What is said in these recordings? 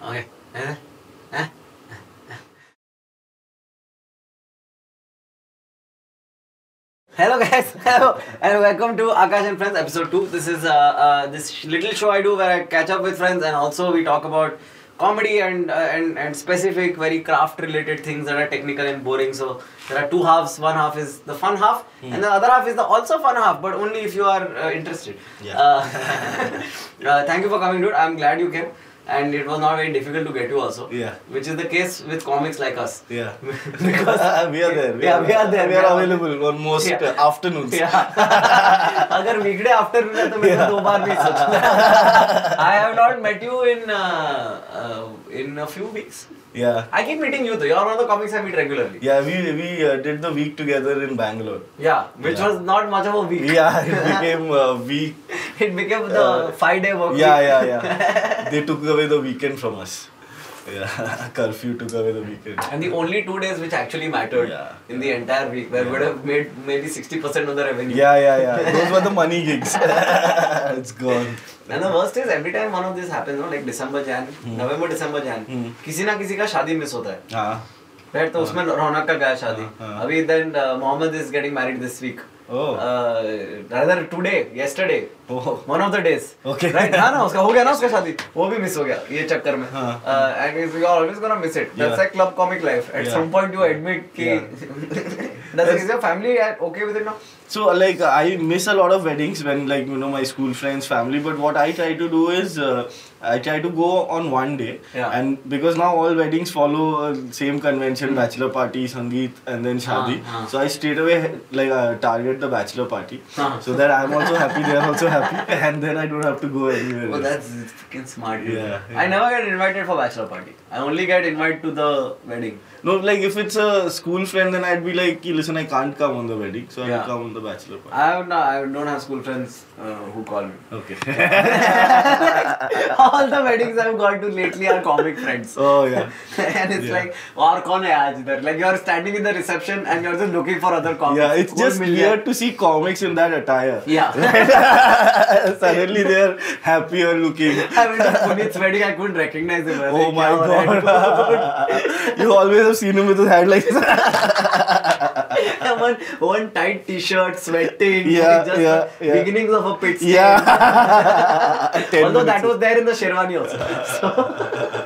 Okay. Eh? Eh? Hello guys, hello and welcome to Aakash and Friends episode 2. This is uh, uh, this little show I do where I catch up with friends and also we talk about comedy and uh, and and specific very craft related things that are technical and boring. So there are two halves. One half is the fun half and the other half is the also fun half, but only if you are uh, interested. Yeah. Uh, uh, thank you for coming, dude. I'm glad you came And it was not very difficult to get you also. Yeah. Which is the case with comics like us. Yeah. Because we are there. Yeah, we are there. We are available on most Yeah. uh, afternoons. अगर weekday afternoon है तो मैंने दो बार भी सोचा I have not met you in in a few weeks Yeah. I keep meeting you though. You're one of the comics I meet regularly. Yeah, we we uh, did the week together in Bangalore. Yeah, which yeah. was not much of a week. Yeah, it became a week. It became the uh, five day work. Yeah, yeah, yeah. they took away the weekend from us. Yeah, curfew took away the weekend. and the only two days which actually mattered Yeah. in the entire week where we would have made maybe 60% of the revenue Yeah, yeah, yeah. Those were the money gigs. it's gone. And the worst is every time one of this happens, no, like December Jan, hmm. November December Jan, Hmm. किसी ना किसी का शादी miss होता है हाँ. Right तो उसमें रौनक का गया शादी हाँ, हाँ. अभी then Mohammed is getting married this week Oh. Oh. Of the days Okay. Right हाँ ना उसका हो गया ना उसका शादी? वो भी मिस हो गया ये चक्कर में. हाँ. And you always gonna miss it that's like club comic life at some point you admit कि does is your family okay with it now? So like I miss a lot of weddings when like you know my school friends, family. But what I try to do is uh, I try to go on one day, Yeah. and because now all weddings follow uh, same convention: bachelor party, sangeet, and then shadi. Ah, ah. So I straight away like uh, target the bachelor party, Ah. so that I'm also happy, they're also happy, and then I don't have to go anywhere. Else. that's fucking smart. dude. Yeah, I never get invited for bachelor party. I only get invited to the wedding. No, like if it's a school friend, then I'd be like, listen, I can't come on the wedding, so yeah. I'll come on the bachelor party. I have not, I don't have school friends uh, who call me. Okay. all the weddings I've gone to lately are comic friends. Oh yeah. and it's yeah. like, or kon aaj? Like you're standing in the reception and you're just looking for other comics. Yeah, it's just million. weird to see comics in that attire. Yeah. Suddenly they're happier looking. I mean, Puneet's wedding, I couldn't recognize them. Oh my god. you always have seen him with his head like this. one, one tight t-shirt, sweating. Yeah, just yeah, yeah. beginnings of a pit yeah. Although that was there in the Sherwani also. So,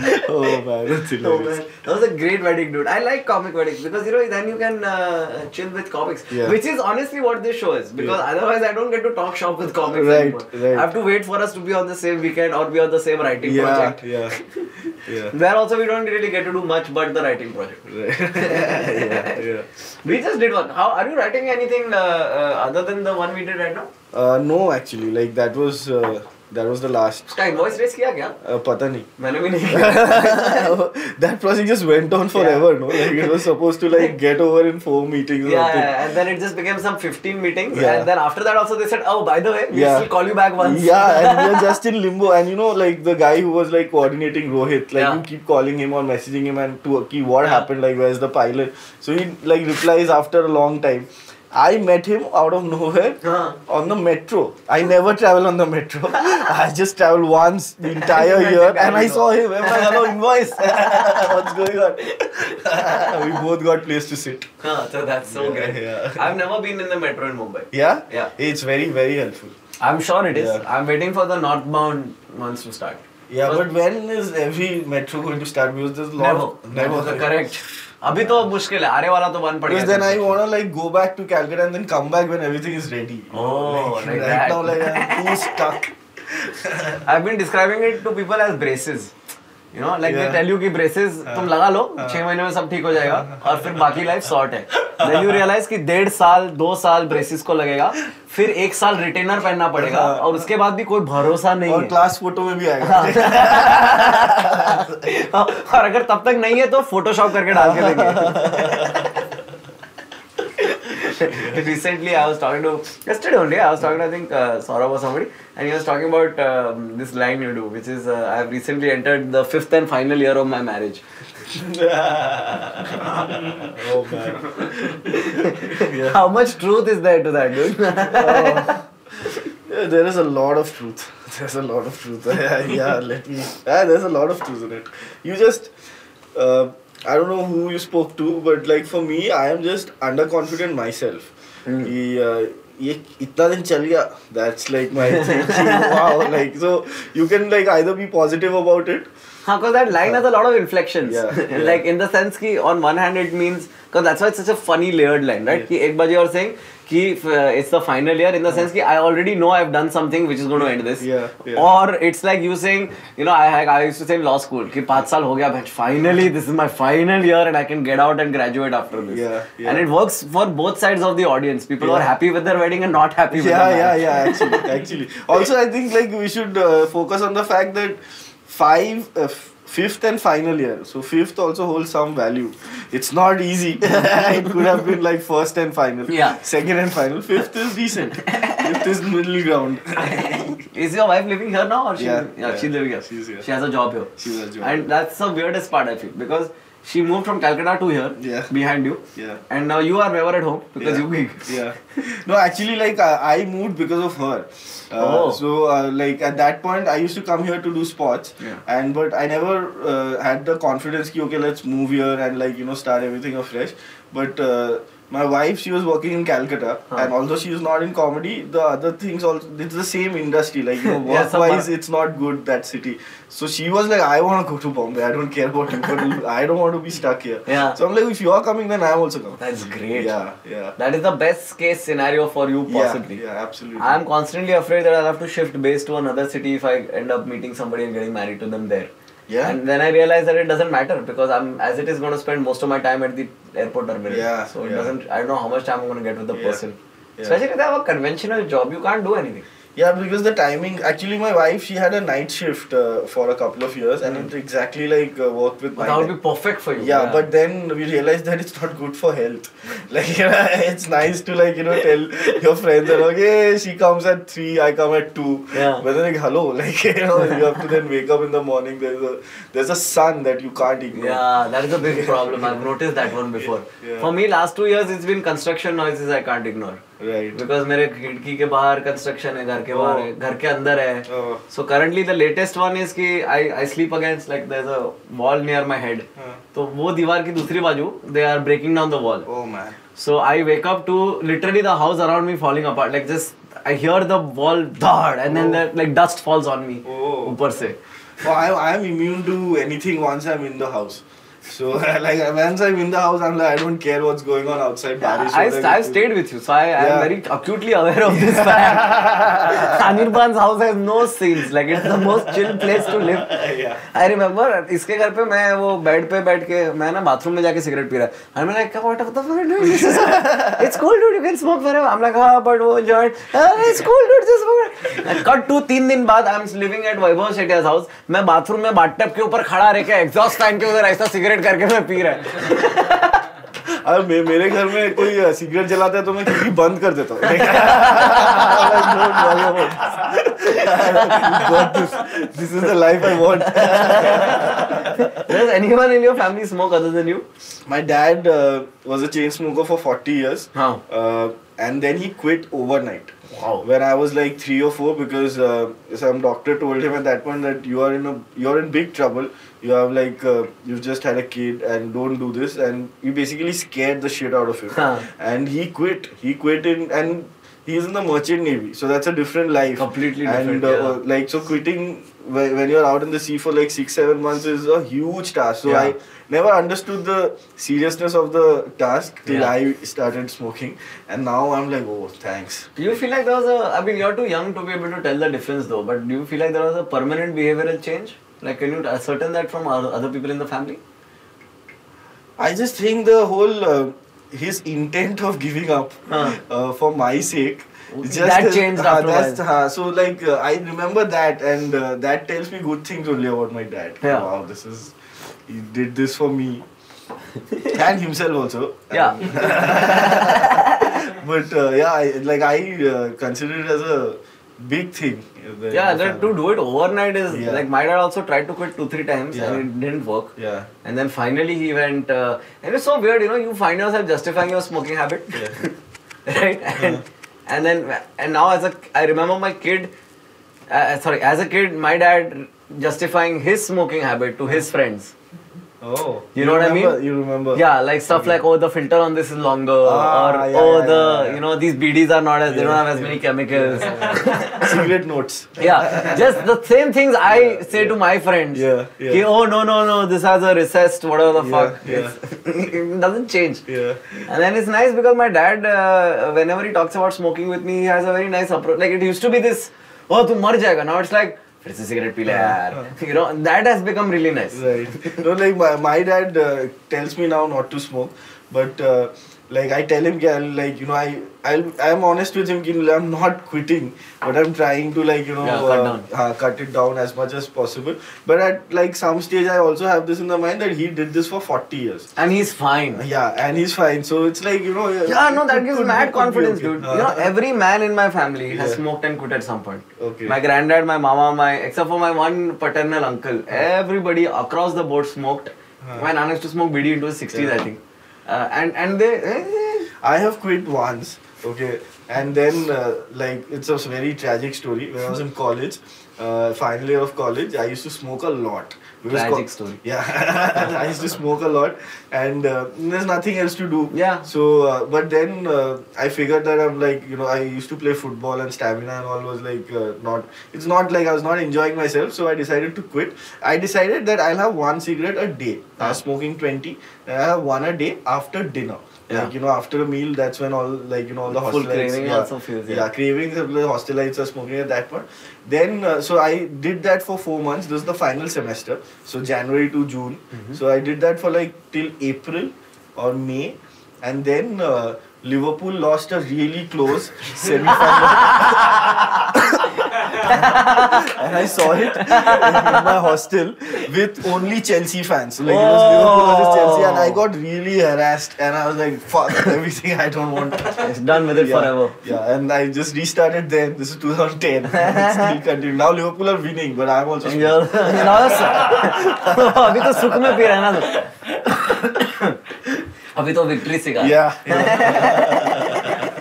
Oh man, that's oh man, that was a great wedding, dude. I like comic weddings because you know then you can uh, chill with comics, Yeah. which is honestly what this show is. Because Yeah. otherwise, I don't get to talk shop with comics Right, anymore. right. I have to wait for us to be on the same weekend or be on the same writing Yeah, project. yeah, yeah. Where also we don't really get to do much but the writing project. Right. yeah, yeah. We just did one. How are you writing anything uh, uh, other than the one we did right now? Uh, no, actually, like that was that was the last time voice race किया क्या uh, पता नहीं मैंने भी नहीं that process just went on forever no like it was supposed to like get over in four meetings या and then it just became some 15 meetings and then after that also they said oh by the way we yeah. still call you back once yeah and we are just in limbo and you know like the guy who was like coordinating Rohit like yeah. you keep calling him or messaging him and to what yeah. happened like where's the pilot so he like replies after a long time I met him out of nowhere Huh. on the metro. I never travel on the metro. I just travel once the entire year, and I saw him. I'm like, hello, invoice. What's going on? we both got place to sit. Huh, so that's so Yeah, great. yeah. I've never been in the metro in Mumbai. Yeah, Yeah. It's very very helpful. I'm sure it is. Yeah. I'm waiting for the northbound ones to start. Yeah, But- but when is every metro going to start? Because there's a lot Never. Never. never. Correct. अभी तो मुश्किल है आरे वाला तो बन पड़ेगा then I want to like go back to Calcutta and then come back when everything is ready oh right now like I am too stuck I have been describing it to people as braces braces. No like they tell you कि braces तुम लगा लो छह महीने में सब ठीक हो जाएगा और फिर बाकी लाइफ शॉर्ट है। देन यू रियलाइज़ कि डेढ़ साल दो साल ब्रेसेस को लगेगा फिर एक साल रिटेनर पहनना पड़ेगा हाँ। और उसके बाद भी कोई भरोसा नहीं और है। क्लास फ़ोटो में भी आएगा। और अगर तब तक नहीं है तो फोटोशॉप करके डाल के देंगे। recently I was talking to yesterday only I was talking to I think uh, Saurabh or somebody and he was talking about um, this line you do which is uh, I have recently entered the fifth and final year of my marriage oh man. how much truth is there to that dude. Uh, There is a lot of truth. There's a lot of truth. yeah, yeah, let me. Yeah, there's a lot of truth in it. You just, uh, I don't know who you spoke to, but like for me, I am just underconfident myself. Hmm. कि, uh, ये इतना दिन चल गया that's like my thing wow like so you can like either be positive about it Huh, because that line has a lot of inflections. Yeah, yeah. like in the sense ki on one hand it means because that's why it's such a funny layered line, right? Yeah. Ki ek baje you're saying ki uh, it's the final year in the sense ki I already know I've done something which is going to end this. Yeah, yeah. Or it's like you saying, you know, I I used to say in law school ki पाँच साल हो गया bench. Finally, this is my final year and I can get out and graduate after this. Yeah, yeah. And it works for both sides of the audience. People who are Yeah. happy with their wedding and not happy with yeah their yeah marriage. yeah actually actually also i think like we should uh, focus on the fact that five uh, f- fifth and final year so fifth also holds some value it's not easy it could have been like first and final Yeah. second and final fifth is decent fifth is middle ground Is your wife living here now or she? Yeah, yeah, yeah. she's living here. She's here. She has a job here. She has a job. And that's the weirdest part I feel because she moved from Calcutta to here. Yeah. Behind you. Yeah. And now you are never at home because yeah. you gig. yeah no actually like I, I moved because of her uh, Oh. so uh, like at that point i used to come here to do sports Yeah. and but i never uh, had the confidence ki, okay let's move here and like you know start everything afresh but uh, my wife she was working in calcutta Huh. and although she is not in comedy the other things also it's the same industry like you know work wise it's not good that city so she was like i want to go to bombay i don't care about you but i don't want to be stuck here Yeah. so i'm like if you are coming then i'm also coming That's great. yeah yeah That is the best case scenario for you possibly. yeah, yeah absolutely I am constantly afraid that I'll have to shift base to another city if I end up meeting somebody and getting married to them there. Yeah. And then I realize that it doesn't matter because I'm as it is going to spend most of my time at the airport terminal. Yeah, So it yeah. doesn't. I don't know how much time I'm going to get with the Yeah, person. yeah. Especially if they have a conventional job, you can't do anything. Yeah, because the timing. Actually, my wife she had a night shift uh, for a couple of years, and it exactly like uh, worked with But my. that would be perfect for you. yeah, but then we realized that it's not good for health. Like you know, it's nice to like you know tell your friends that okay she comes at three, I come at two. Yeah. But then like hello, like you know you have to then wake up in the morning. There's a there's a sun that you can't ignore. Yeah, that is a big problem. I've noticed that one before. Yeah. For me, last two years it's been construction noises I can't ignore. Because मेरे खिड़की के बाहर construction है घर के बाहर है घर के अंदर है Oh. So currently the latest one is कि I I sleep against like there is a wall near my head. तो वो दीवार की दूसरी बाजू they are breaking down the wall Oh. So I wake up to literally the house around me falling apart like just I hear the wall धड़ and then like dust falls on me Oh. ऊपर से Well, I, I'm immune to anything once I'm in the house. So, like, once I'm in the house, I'm like, I don't care what's going on outside. Barish I, ho raha hai, I've stayed with you, so I, I'm Yeah. very acutely aware of this fact. Anirban's house has no scenes. Like it's the most chill place to live. Yeah. I remember इसके घर पे मैं वो bed पे बैठ के मैं ना बाथरूम में जाके सिगरेट पी रहा and मैं fuck are you doing? This is- it's cool dude you can smoke wherever I'm like हाँ but वो "Ah, it's cool dude just smoke and cut to तीन दिन बाद I'm living at Vaibhav Shetia's house मैं bathroom में bathtub के ऊपर खड़ा रह के एग्जॉस्ट फ़ैन के उधर ऐसा सिगरेट करके मैं पी रहा है अब मे, मेरे घर में कोई सिगरेट जलाता है तो मैं खिड़की बंद कर देता हूँ this is the life I want Does anyone in your family smoke other than you? My dad uh, was a chain smoker for 40 years. Huh. Uh, and then he quit overnight. Wow. When I was like three or four, because uh, some doctor told him at that point that you are in a you're in big trouble. You have like uh, you've just had a kid and don't do this, and you basically scared the shit out of him. Huh. And he quit. He quit in and he's in the merchant navy, so that's a different life. Completely and, different, uh, yeah. like so quitting when, when you're out in the sea for like six seven months is a huge task. So Yeah. I never understood the seriousness of the task till Yeah. I started smoking, and now I'm like, oh, thanks. Do you feel like there was a? I mean, you're too young to be able to tell the difference, though. But do you feel like there was a permanent behavioral change? Like, can you ascertain that from other people in the family? I just think the whole uh, his intent of giving up Huh. uh, for my sake. Just That changed uh, after a that's, while. uh, so like uh, I remember that and uh, that tells me good things only about my dad. Yeah. Wow, this is he did this for me and himself also. Yeah. but uh, yeah, I, like I uh, consider it as a big thing. The- Yeah, in the that to do it overnight is Yeah. like my dad also tried to quit two three times Yeah. and it didn't work. Yeah. And then finally he went. Uh, and it's so weird, you know. You find yourself justifying your smoking habit, Yeah. right? And and then and now as a I remember my kid, uh, sorry, as a kid, my dad justifying his smoking habit to his friends. Oh. You know what I mean? You remember? Yeah, like stuff like oh the filter on this is longer, Ah, or yeah, oh yeah, the yeah, you know these BDs are not as they don't have as many chemicals. Cigarette notes. yeah, just the same things I say to my friends. Yeah, yeah. Ki, oh no no no, this has a recessed whatever the fuck. yeah. It doesn't change. Yeah. And then it's nice because my dad, uh, whenever he talks about smoking with me, he has a very nice approach. Like it used to be this, oh tu mar jayega. Now it's like, फिर से cigarette पी लिया यार। You know that has become really nice right no like my dad tells me now not to smoke but like I tell him like you know I I'll, I'm honest with him. ki, I'm not quitting, but I'm trying to like you know Yeah, cut uh, uh, cut it down as much as possible. But at like some stage, I also have this in the mind that he did this for 40 years. And he's fine. Yeah, and he's fine. So it's like you know. Yeah, no, that gives could- mad could confidence, dude. Uh, You know, every man in my family has Yeah. smoked and quit at some point. Okay. My granddad, my mama, my except for my one paternal uncle, everybody across the board smoked. My nana used to smoke BD into his 60s, Yeah. I think. Uh, and and they. eh, I have quit once, okay, and then uh, like it's a very tragic story. When I was in college, uh, final year of college, I used to smoke a lot. Because Tragic story. Yeah, I used to smoke a lot, and uh, there's nothing else to do. Yeah. So, uh, but then uh, I figured that I'm like, you know, I used to play football and stamina and all was like uh, not. It's not like I was not enjoying myself. So I decided to quit. I decided that I'll have one cigarette a day. I was smoking twenty. I have one a day after dinner. Yeah. Like you know, after a meal, that's when all like you know all the Full hostelites. craving yeah, also feels, yeah. yeah, cravings. The hostelites are smoking at that point. Then, uh, so I did that for four months. This is the final semester. So January to June. Mm-hmm. So I did that for like till April or May, and then uh, Liverpool lost a really close semi-final. and I saw it in my hostel with only Chelsea fans. So, like it was Liverpool versus Chelsea, and I got really harassed. And I was like, "Fuck everything! I don't want." It's done with it yeah, forever. Yeah, and I just restarted then. This is 2010. and it's still continuing. Now Liverpool are winning, but I'm also. And you're, you know, अभी तो सुख में P रहा है ना तू अभी तो victory सिगा Yeah. yeah.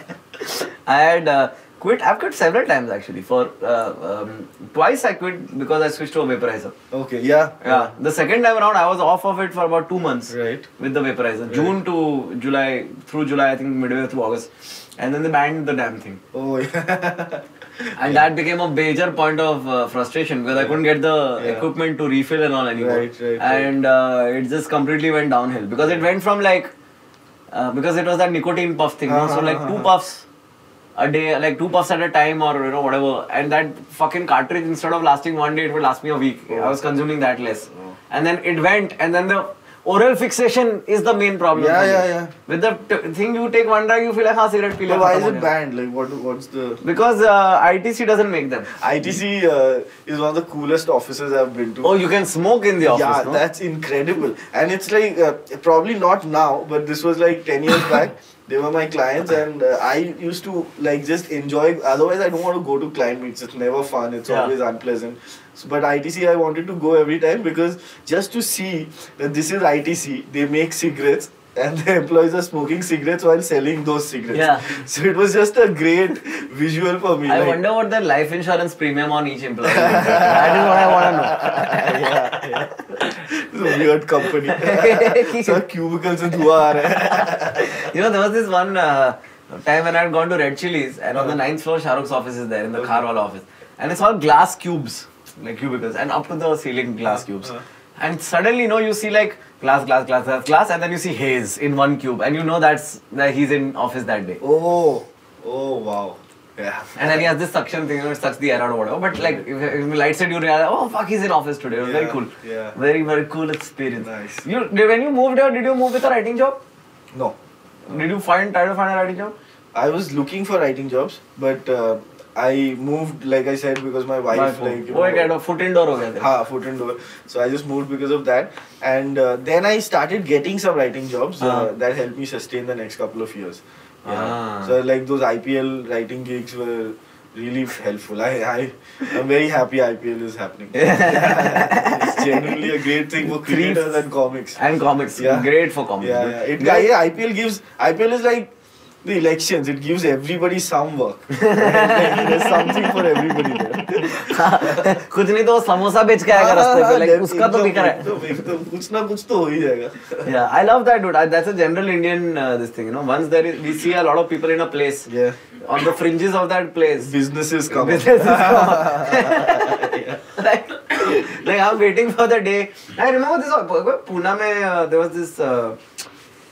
I had uh, quit. I've quit several times actually. For uh, um, twice I quit because I switched to a vaporizer. Okay. Yeah. Yeah, the second time around I was off of it for about two months Right. with the vaporizer. June to July, through July, I think midway through August, and then they banned the damn thing. Oh yeah. And that became a major point of uh, frustration because I couldn't get the Yeah. equipment to refill and all anymore. Right, right, right. And uh, it just completely went downhill because it went from like, uh, because it was that nicotine puff thing, you know, so like two Uh-huh. puffs a day, like two puffs at a time or you know whatever, and that fucking cartridge instead of lasting one day, it would last me a week. Oh. I was consuming that less, oh. and then it went, and then the oral fixation is the main problem. Yeah, yeah, yeah. With the thing you take one drag, you feel like, ha, cigarette pila. But why is it banned? Like, what, what's the? Because uh, ITC doesn't make them. ITC uh, is one of the coolest offices I've been to. Oh, you can smoke in the office. Yeah, no? that's incredible. And it's like uh, probably not now, but this was like ten years back. They were my clients, and uh, I used to like just enjoy. Otherwise, I don't want to go to client meets. It's never fun. It's Yeah. always unpleasant. So, but ITC, I wanted to go every time because just to see that this is ITC. They make cigarettes and the employees are smoking cigarettes while selling those cigarettes. Yeah. So it was just a great visual for me. I like, wonder what the life insurance premium on each employee is. that is what I want to know. yeah, yeah. It's a weird company. so cubicles and hai. You know, there was this one uh, time when I had gone to Red Chillies and on the uh-huh. ninth floor, Shahrukh's office is there in the okay. Kharwal office. And it's all glass cubes, like cubicles, and up to the ceiling glass uh-huh. cubes. And suddenly, you know, you see like glass, glass, glass, glass, glass, and then you see haze in one cube, and you know that's that he's in office that day. Oh, oh wow. Yeah. And then he has this suction thing, you know, it sucks the air out or whatever. But like, if, if you lights it, you realize, oh fuck, he's in office today. Was very cool. yeah. Very, very cool experience. Nice. You did- when you moved here, did you move with a writing job? No. Did you find try to find a writing job? I was looking for writing jobs, but uh, I moved like I said because my wife like you oh, know, foot indoor ho gaya ha, foot indoor. So I just moved because of that, and uh, then I started getting some writing jobs uh, that helped me sustain the next couple of years. Yeah. So like those IPL writing gigs were really helpful. i'm very happy IPL is happening. it's genuinely a great thing for creators and comics. And comics, yeah. great for comics. It, yeah, yeah. IPL gives IPL is like the elections. It gives everybody some work. There's something for everybody there. कुछ नहीं तो समोसा बेच के आएगा रास्ते पे like उसका तो बिक रहा है एकदम- एकदम कुछ ना कुछ तो हो ही जाएगा. yeah i love that dude I, that's a general indian uh, this thing you know once there is we see a lot of people in a place Yeah. on the fringes of that place Businesses come. businesses come. like, like i'm waiting for the day i remember this uh, pune mein, uh, there was this uh,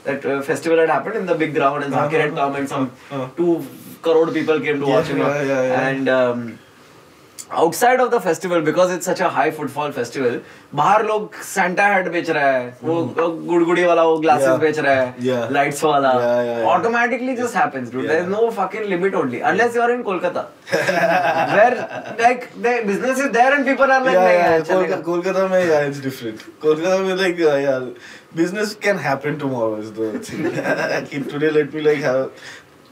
that uh, festival had happened in the big ground and Zakir had come and some Uh-huh. two crore people came to Yeah, watch him yeah, yeah. and um, outside of the festival because it's such a high footfall festival बाहर लोग Santa head बेच रहा है वो mm-hmm. गुड़गुड़ी वाला वो glasses बेच रहा है लाइट्स वाला। Automatically just happens there is no fucking limit only unless you are in Kolkata where like the business is there and people are like Kolkata में यार इट्स डिफरेंट कोलकाता में लाइक यार business can happen tomorrow is the thing. today let me like have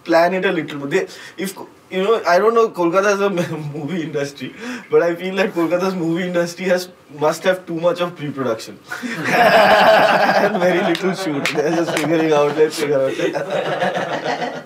plan it a little bit. They, you know, I don't know Kolkata is a movie industry, but I feel like Kolkata's movie industry has must have too much of pre-production and very little shoot. They're just figuring out. Let's figure out.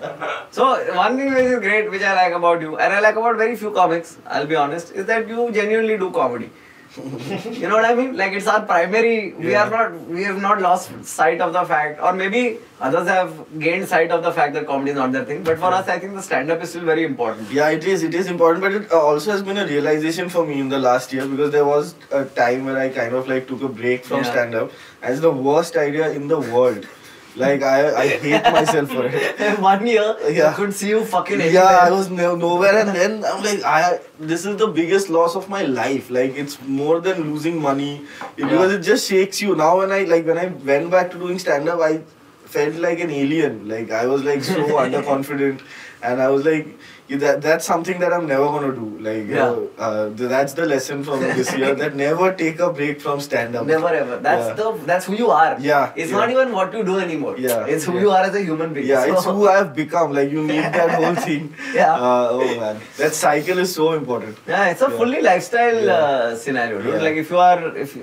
So one thing which is great, which I like about you, and I like about very few comics, I'll be honest, is that you genuinely do comedy. You know what I mean? Like it's our primary. We Yeah. are not. We have not lost sight of the fact, or maybe others have gained sight of the fact that comedy is not their thing. But for us, I think the stand-up is still very important. Yeah, it is. It is important, but it uh, also has been a realization for me in the last year because there was a time where I kind of like took a break from Yeah. stand up. As the worst idea in the world. Like I, I hate myself for it. one year, Yeah. I could see you fucking Yeah, I was no, nowhere, and then I'm like, I this is the biggest loss of my life. Like it's more than losing money it- because it just shakes you. Now when I like when I went back to doing stand up, I felt like an alien. Like I was like so underconfident, and I was like. "Yeah, That, that's something that I'm never gonna do. Like, Yeah. know, uh, that's the lesson from this year. That never take a break from stand up. Never ever. That's Yeah. the that's who you are. Yeah, It's yeah. not even what you do anymore. Yeah, It's who you are as a human being. Yeah, it's who I've become. Like you need that whole thing. Yeah. Uh, oh man, that cycle is so important. Yeah, it's a fully lifestyle uh, scenario, dude. Like if you are, if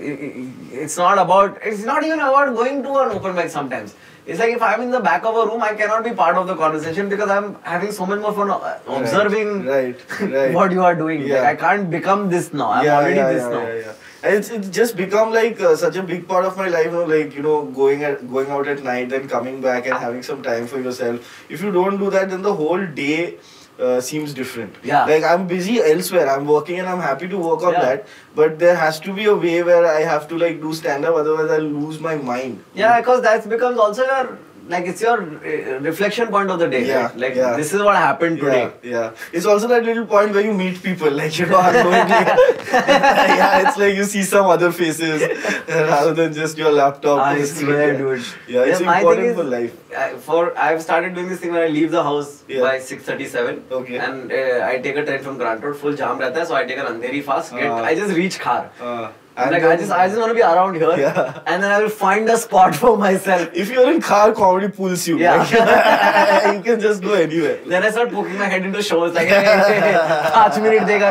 it's not about, it's not even about going to an open mic sometimes. It's like if I'm in the back of a room, I cannot be part of the conversation because I'm having so much more fun uh, observing Right, right. what you are doing. Yeah. Like I can't become this now. I'm yeah, already yeah, this now. Yeah, yeah. And it's it's just become like uh, such a big part of my life. You know, like you know, going at going out at night and coming back and having some time for yourself. If you don't do that, then the whole day. Uh, seems different. Yeah. Like I'm busy elsewhere. I'm working and I'm happy to work on Yeah. that. But there has to be a way where I have to like do stand up. Otherwise, I'll lose my mind. Yeah, because that becomes also your, like it's your uh, reflection point of the day yeah, right? like yeah. this is what happened today. yeah, yeah, it's also that little point where you meet people like you know yeah it's like you see some other faces rather than just your laptop I swear dude. Yeah it's yeah, important is, for life. I, for I've started doing this thing when I leave the house by 6.37 okay. And uh, I take a train from Grant Road full jam rehta so I take an Andheri fast get uh, I just reach Khar uh, and like I just I just want to be around here, yeah. and then I will find a spot for myself. If you're in Khar, comedy pulls you. Yeah. Like, you can just go anywhere. Then I start poking my head into shows like, hey, hey, hey, पाँच minute देगा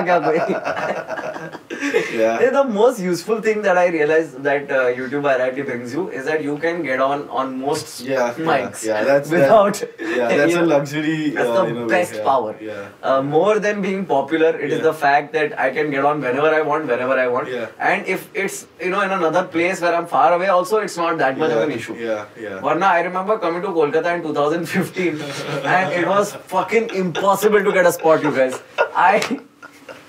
yeah. the most useful thing that I realized that uh, YouTube variety brings you is that you can get on on most Yeah, mics yeah, yeah, that's- without. that- yeah, that's a luxury, That's uh, the way, best yeah, power. yeah. Uh, more than being popular, it is the fact that I can get on whenever I want, whenever I want. Yeah. And if it's you know in another place where I'm far away, also it's not that much of an issue. Yeah, yeah. Varna, I remember coming to Kolkata in 2015 and it was fucking impossible to get a spot, you guys. I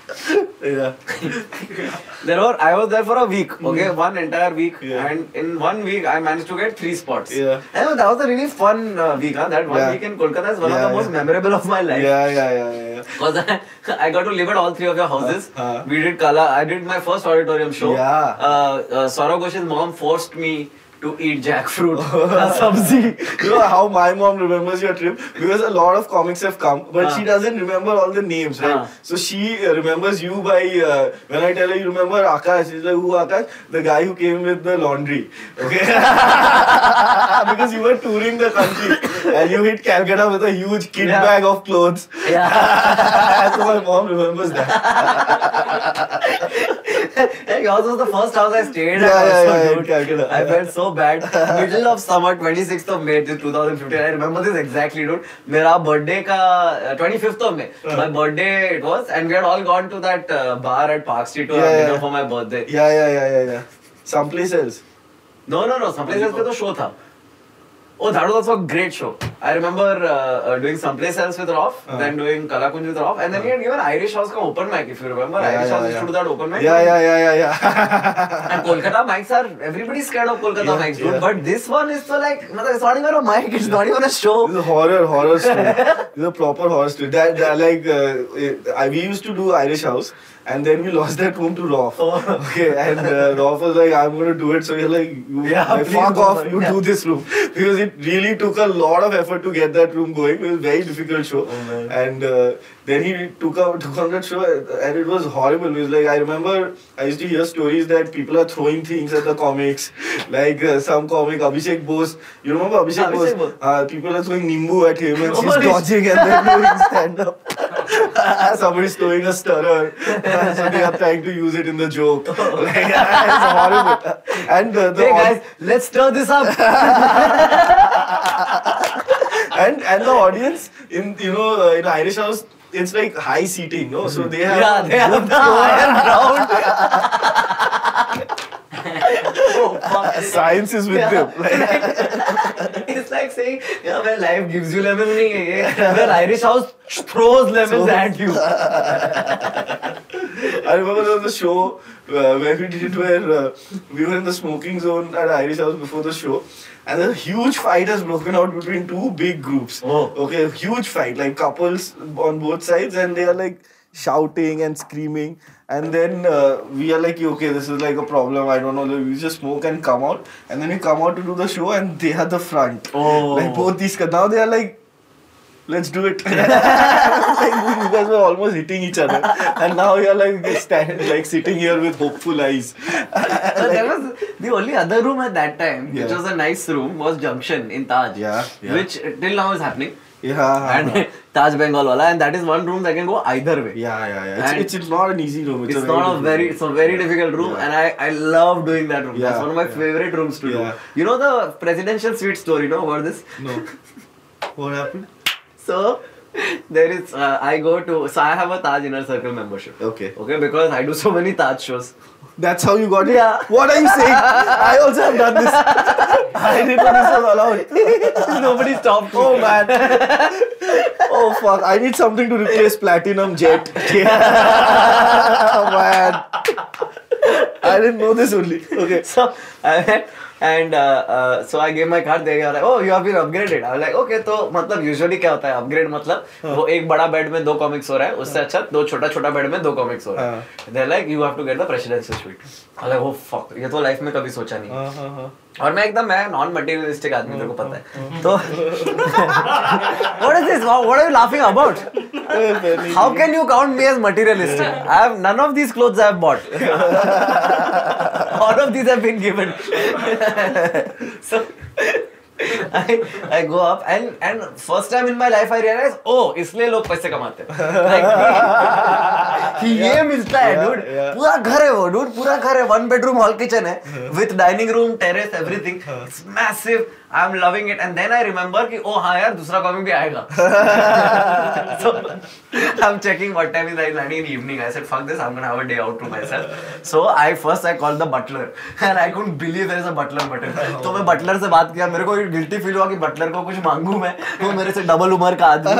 Yeah. there were I was there for a week, okay, one entire week, Yeah. and in one week I managed to get three spots. Yeah. And that was a really fun uh, week. Huh? That one Yeah. week in Kolkata is one of Yeah, the most memorable of my life. Yeah, yeah, yeah, yeah. Because I, I got to live at all three of your houses. Uh-huh. We did Kala. I did my first auditorium show. Yeah. Uh, uh, Ghosh's mom forced me to eat jackfruit, a sabzi. you know how my mom remembers your trip because a lot of comics have come, but Ah. she doesn't remember all the names, right? Ah. So she uh, remembers you by uh, when I tell her you remember Aakash, she's like, "Who Aakash? The guy who came with the laundry." Okay, because you were touring the country and you hit Calcutta with a huge kit Yeah. bag of clothes. Yeah. so my mom remembers that. yours was the first house I stayed Yeah, at. yeah, yeah, in I felt so bad. Middle of summer, 26th of May, 2015. I remember this exactly, dude. मेरा birthday का uh, 25th of May. Uh. My birthday it was, and we had all gone to that uh, bar at Park Street to Yeah, have yeah. dinner for my birthday. Yeah, yeah, yeah, yeah, yeah. Someplace else. No, no, no. Someplace else पे तो show था. Oh, that was also a great show. I remember uh, uh, doing someplace else with Rolf, Uh. then doing Kalakunj with Rolf, and then he had given Irish House ka open mic, if you remember. Yeah, Irish yeah, House used yeah. to do that open mic. Yeah, yeah, yeah, yeah, yeah. And Kolkata mics are everybody's scared of Kolkata Yeah, mics, dude. yeah. But this one is so like, it's not even a mic, it's not even a show. This is a horror, horror story. this is a proper horror story. That, that like, uh, I, we used to do Irish House, and then we lost that room to Rolf. Oh. Okay, and uh, Rolf was like, I'm gonna do it. So you're like, you, Yeah, like, fuck off, you Yeah. do this room. Because it really took a lot of effort to get that room going. It was a very difficult show. Oh, and uh, then he took out took on that show, and it was horrible. It was like, I remember, I used to hear stories that people are throwing things at the comics. Like uh, some comic, Abhishek Bose. You remember Abhishek, Abhishek Bose? Bose. Uh, people are throwing Nimbu at him and he's Holy dodging and then doing stand up. Somebody's throwing a stirrer. so they are trying to use it in the joke. Like, it's horrible. And uh, the Hey guys, let's stir this up. and and the audience in you know uh, in Irish house it's like high seating, no? So they have yeah, they have the iron ground. oh, fuck. science is with Yeah. them. Like, it's like saying, yeah, when life gives you lemon, nahi hai ye. when Irish house throws lemons So- at you. I remember there was a show uh, where we did it where uh, we were in the smoking zone at Irish House before the show, and a huge fight has broken out between two big groups. Oh. Okay, a huge fight, like couples on both sides, and they are like shouting and screaming. And then uh, we are like, okay, this is like a problem. I don't know. We just smoke and come out, and then we come out to do the show, and they are the front. Oh. Like both these guys. Now they are like, let's do it. like you guys were almost hitting each other, and now you're like stand, like sitting here with hopeful eyes. So there was the only other room at that time, yeah. which was a nice room, was Junction in Taj. Yeah, yeah. Which till now is happening. Yeah, And Taj Bengal wala, and that is one room that can go either way. yeah, yeah, yeah. It's, it's, it's not an easy room. It's, It's, a not a very, room. it's a very difficult room, Yeah. and I, I love doing that room. That's one of my yeah. favorite rooms to Yeah. do. You know the presidential suite story, you know about this? No. what happened? So there is, uh, I go to, so I have a Taj Inner Circle membership. Okay. Okay, because I do so many Taj shows. That's how you got it? Yeah. What are you saying? I also have done this. I didn't know this was allowed. Nobody stopped. me. Oh man. oh fuck. I need something to replace Platinum Jet. man. I didn't know this only. Okay. So I went and so I gave my card देगा ओ you have been upgraded I like okay तो मतलब usually क्या होता है? Upgrade मतलब हाँ। वो एक बड़ा बेड में दो कॉमिक्स हो रहा है हाँ। उससे अच्छा दो छोटा छोटा बेड में दो कॉमिक्स हो रहा है। Like you have to get the presidency suite like oh fuck ये तो लाइफ में कभी सोचा नहीं और मैं एकदम मैं नॉन मटेरियलिस्टिक आदमी तेरे को पता है। Hmm, hmm. तो what is this what are you laughing about how can you count me as materialistic I have none of these clothes I have bought all of these have been given so I, I go up and and first time in my life I realize oh इसलिए लोग पैसे कमाते हैं like, ये मिलता है dude पूरा घर है वो dude पूरा घर है वन बेडरूम हॉल किचन है with dining room terrace everything it's massive I'm loving it and then I remember कि oh हाँ यार दूसरा कॉमिक भी आएगा so I'm checking what time is I landing in the evening I said fuck this I'm gonna have a day out to myself so I first I called the butler and I couldn't believe there is a butler button तो मैं Buttler से बात किया मेरे को guilty feel हुआ कि Buttler को कुछ मांगू मैं वो मेरे से डबल उम्र का आदमी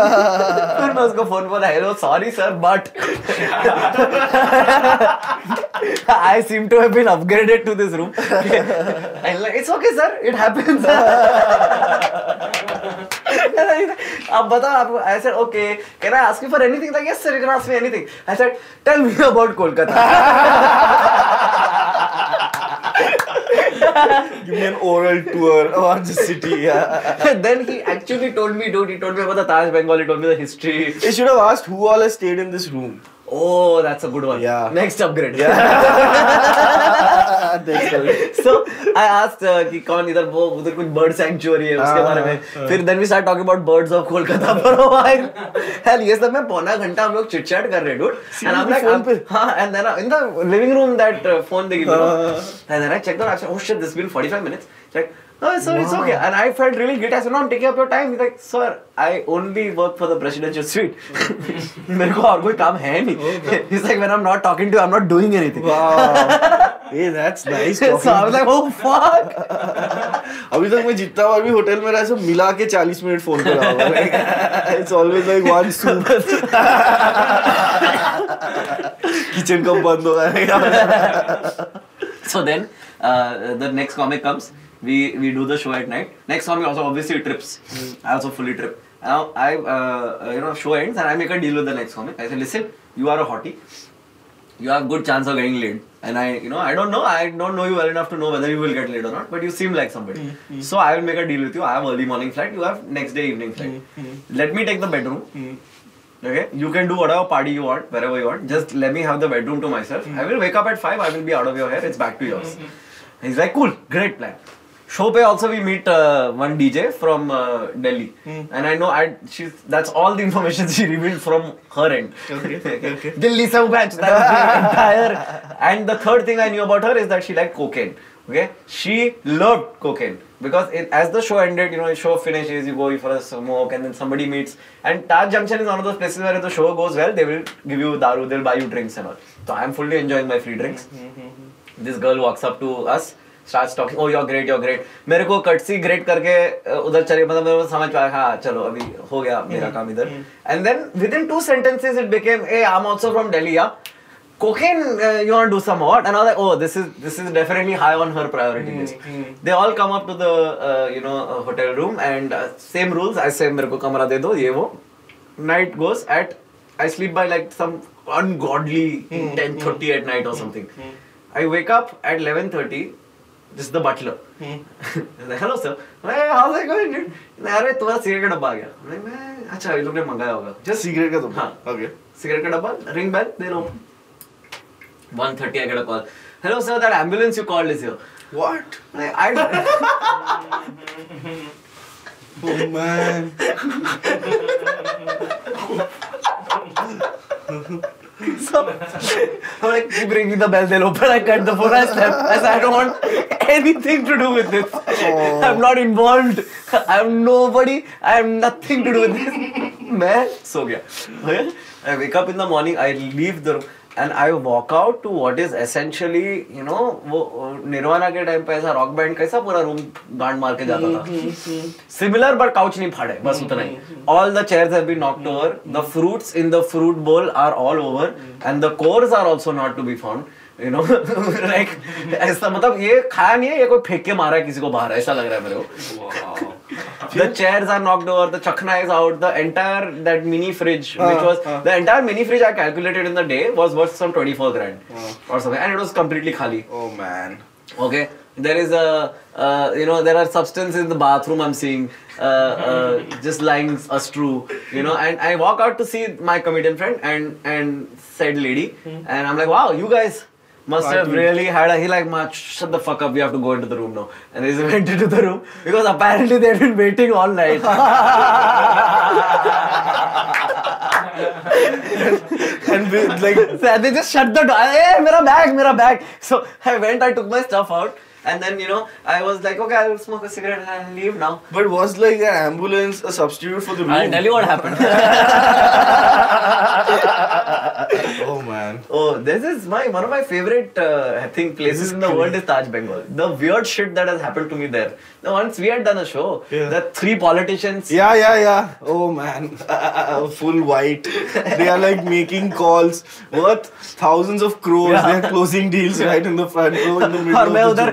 फिर मैं उसको फ़ोन पर hello sorry sir but I seem to have been upgraded to this room. and like, it's okay, sir. आप बताओ आपको I said okay can I ask you for anything like yes sir you can ask me anything I said tell me about Kolkata give me an oral tour about the city. Yeah. then he actually told me, dude, he told me about the Taj Bengal, he told me the history. He should have asked who all has stayed in this room. Oh, that's a good one. Yeah. Next upgrade. Yeah. So I asked कि कौन इधर वो उधर कुछ bird sanctuary है उसके बारे में फिर then we start talking about birds of Kolkata for a while. Hell, ये सब मैं पौना घंटा हम लोग chit chat कर रहे dude and I am like हाँ and in the living room that that phone they give and then I check the actually oh shit this been 45 minutes check Oh, so it's Wow. okay. And I felt really guilty. I said, no, I'm taking up your time. He's like, sir, I only work for the presidential suite. मेरे को और कोई काम है नहीं. He's like, when I'm not talking to you, I'm not doing anything. Wow. Hey, that's nice. so I was like, oh fuck. अभी तक मैं जितना बार भी होटल में रहा सब मिला के 40 मिनट फ़ोन पे रहा हूँ it's always like one soup kitchen कब बंद होगा so then uh, the next comic comes we we do the show at night. Next comic also obviously trips. Hmm. I also fully trip. Now i uh, uh, you know show ends and i make a deal with the next comic i say listen you are a hottie. You have good chance of getting laid. And i you know i don't know. I don't know you well enough to know whether you will get laid or not but you seem like somebody. Hmm, hmm. So i will make a deal with you. I have early morning flight. You have next day evening flight. Let me take the bedroom. Okay, you can do whatever party you want, wherever you want. Just let me have the bedroom to myself. I will wake up at 5, I will be out of your hair, it's back to yours. He's like, cool, great plan. Show pe also we meet uh, one DJ from uh, Delhi. And I know I she's that's all the information she revealed from her end. Okay, okay. Delhi se batch. That was the entire. And the third thing I knew about her is that she liked cocaine. Okay, she loved cocaine because it, as the show ended, you know, the show finishes, you go for a smoke, and then somebody meets. And Taj Junction is one of those places where if the show goes well, they will give you daru, they'll buy you drinks and all. So I'm fully enjoying my free drinks. This girl walks up to us. Starts talking oh you're great you're great मेरे को courtesy great करके उधर चले मतलब मेरे को समझ पाया हाँ चलो अभी हो गया मेरा काम इधर and then within two sentences it became hey I'm also from Delhi yeah cocaine uh, you want to do some what and I was like oh this is this is definitely high on her priority list mm-hmm. they all come up to the uh, you know uh, hotel room and uh, same rules I say मेरे को कमरा दे दो ये वो night goes at I sleep by like some ungodly mm -hmm. 10:30 at night or something mm-hmm. I wake up at 11:30 this is the butler He's like, hello sir hey how's it going dude like, अरे तुम्हारा cigarette का डब्बा आ गया like, मैं अच्छा ये लोग ने मंगाया होगा just सिगरेट का तो हाँ okay cigarette ka dabba, ring bell, they know. 1.30 I get a call. Hello sir, that ambulance you called is here. What Like, I don't Oh man. so, I'm like, keep ringing the bell, they'll open, I cut the phone, I slept. I said, I don't want anything to do with this. Oh. I'm not involved. I'm nobody. I have nothing to do with this. मैं सो गया wake up in the morning, I leave the room and I walk out to what is essentially, you know, वो निर्वाणा के time पे ऐसा rock band कैसा पूरा रूम गांड मार के जाता था सिमिलर बट काउच नहीं फाड़े बस उतना ही all the chairs have been knocked over the fruits in the fruit bowl are all over and the course are also not to be found you know like ऐसा मतलब ये खाया नहीं है ये कोई फेंक के मारा है किसी को बाहर ऐसा लग रहा है मेरे को the chairs are knocked over the chakna is out the entire that mini fridge which Uh, was uh. the entire mini fridge i calculated in the day was worth some 24 grand uh. or something and it was completely khali Oh man. okay there is a uh, you know there are substances in the bathroom i'm seeing uh, uh, just lying a strew you know and i walk out to see my comedian friend and and said lady and i'm like wow you guys must have really had a he like "Ma, shut the fuck up we have to go into the room now and they went into the room because apparently they've been waiting all night And we, like they just shut the door. Hey, mera bag, mera bag. So I went, I took my stuff out, and then you know, I was like, okay, I'll smoke a cigarette and I'll leave now. but was like an ambulance a substitute for the room? I'll tell you what happened. Oh man. oh, this is my one of my favorite, uh, I think, places is in the crazy. world is Taj Bengal. The weird shit that has happened to me there. The once we had done a show, Yeah. the three politicians. Yeah, yeah, yeah. Oh man, full white. They are like making calls worth thousands of crores. Yeah. They are closing deals right in the front row in the middle. और of मैं the उधर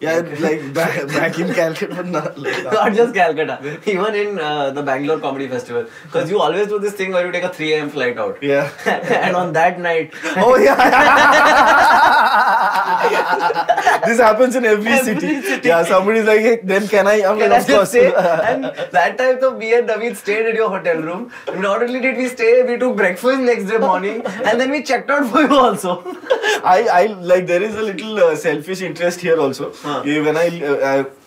Yeah, like back, back in Calcutta, but not like. Not just Calcutta, even in uh, the Bangalore Comedy Festival. Because you always do this thing where you take a 3 a.m. flight out. Yeah. and on that night, Oh yeah. this happens in every, Every city. city. Yeah, somebody's like, hey, then can I? I'm Can like, I of course. and that time, so me and David stayed in your hotel room. Not only did we stay, we took breakfast next day morning, and then we checked out for you also. I, I like there is a little uh, selfish interest here also. Even I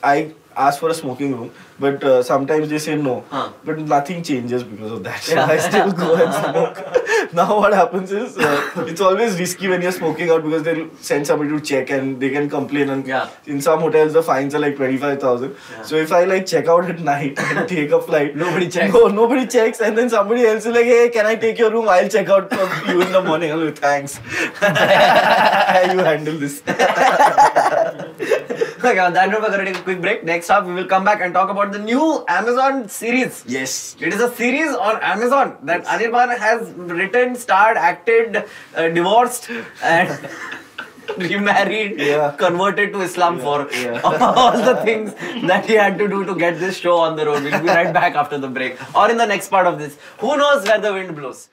I ask for a smoking room but uh, sometimes they say no. Huh. But nothing changes because of that. So Yeah. I still go and smoke. now what happens is uh, it's always risky when you're smoking out because they'll send somebody to check and they can complain. And Yeah. in some hotels the fines are like twenty five thousand. Yeah. So if I like check out at night and take a flight, Nobody checks. No, nobody checks, and then somebody else is like, "Hey, can I take your room? I'll check out for you in the morning." I'm like, "Thanks." How you handle this. okay, on that note, we're going to take a quick break. Next up, we will come back and talk about the new Amazon series. Yes. It is a series on Amazon that Anirban has written, starred, acted, uh, divorced, and remarried, Yeah. converted to Islam Yeah, for yeah. all the things that he had to do to get this show on the road. We'll be right back after the break or in the next part of this. Who knows where the wind blows?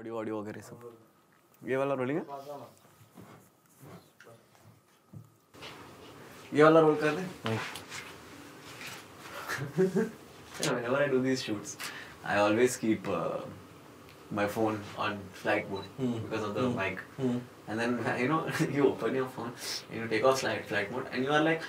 Audio audio वगैरह सब ये वाला rolling है ये वाला role कर दे whenever I do these shoots, I always keep uh, my phone on flight mode because of the mic. And then you know you open your phone and you take off flight flight mode and you are like,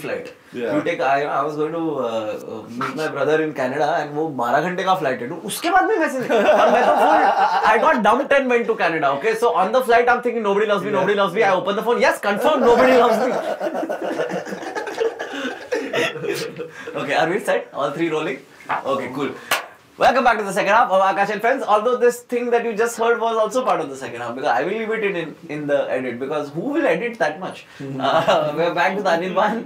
flight you take I I was going to meet my brother in Canada and वो 12 घंटे का flight है। उसके बाद भी। Message और मैं तो full I got dumped and went to Canada okay so on the flight I am thinking nobody loves me nobody loves me I open the phone yes confirm nobody loves me okay are we set all three rolling okay cool Welcome back to the second half of Aakash and Friends. Although this thing that you just heard was also part of the second half because I will leave it in in, in the edit because who will edit that much? Uh, we're back to the Anirban.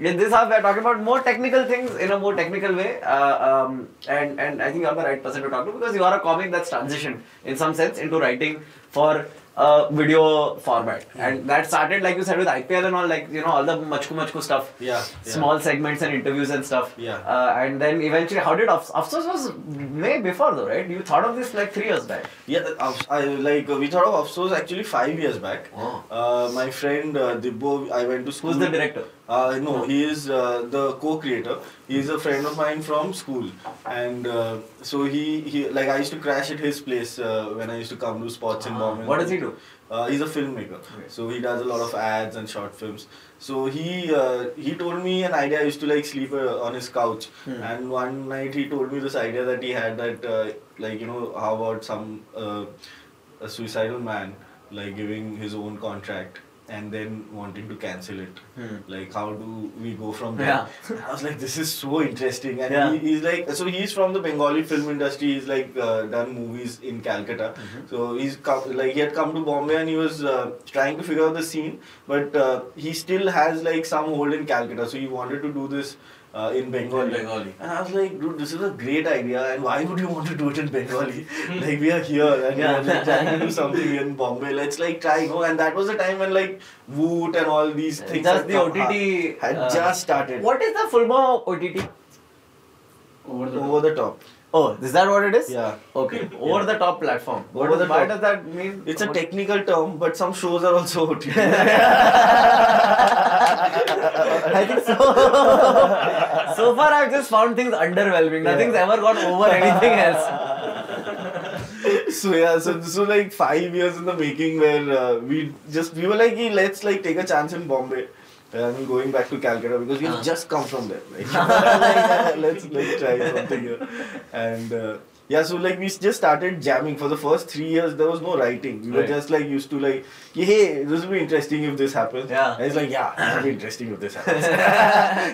In this half, we're talking about more technical things in a more technical way, uh, um, and and I think you're the right person to talk to because you are a comic that's transitioned in some sense into writing for a video format, and that started like you said with IPL and all, like you know all the machku machku stuff Yeah, yeah. small segments and interviews and stuff. Yeah. Uh, and then eventually, how did Afsos was way before though, right? You thought of this like three years back. Yeah, I, like we thought of Afsos actually five years back. Oh. Uh, my friend uh, Dibbo, I went to school. Who's the director? Uh, no, he is uh, the co-creator. He is a friend of mine from school, and uh, so he, he like I used to crash at his place uh, when I used to come to sports in Ah, Bombay. what does he do? Uh, he's a filmmaker, Okay. so he does a lot of ads and short films. So he uh, he told me an idea. I used to like sleep uh, on his couch, Hmm. and one night he told me this idea that he had that uh, like you know how about some uh, a suicidal man like giving his own contract and then wanting to cancel it. Hmm. Like how do we go from there? Yeah. I was like, this is so interesting, and Yeah. he, he's like, so he's from the Bengali film industry. He's like uh, done movies in Calcutta. Mm-hmm. So he's come, like he had come to Bombay and he was uh, trying to figure out the scene, but uh, he still has like some hold in Calcutta. So he wanted to do this. Uh, in Bengali. Bengali. and I was like, dude, this is a great idea, and why would you want to do it in Bengali? like we are here and Yeah. we are like, trying to do something in Bombay. Let's like try, you know. And that was the time when like Voot and all these things Just the come- OTT. had uh, just started. What is the full form of OTT? Over the Over the top. Oh, is that what it is? Yeah. Okay. Over the top platform. What Over does- the why top. does that mean? It's a What- technical term, but some shows are also OTT. I think so. So far, I've just found things underwhelming. Nothing's ever gone over anything else. so yeah, so this was like five years in the making where uh, we just we were like, "Hey, let's like take a chance in Bombay. and going back to Calcutta because we've Uh. just come from there. Like, like, let's let's try something here, and. Uh, yeah, so like we just started jamming for the first three years. There was no writing. We were just like used to like, hey, this will be interesting if this happens. Yeah. and it's like, yeah, this will be interesting if this happens.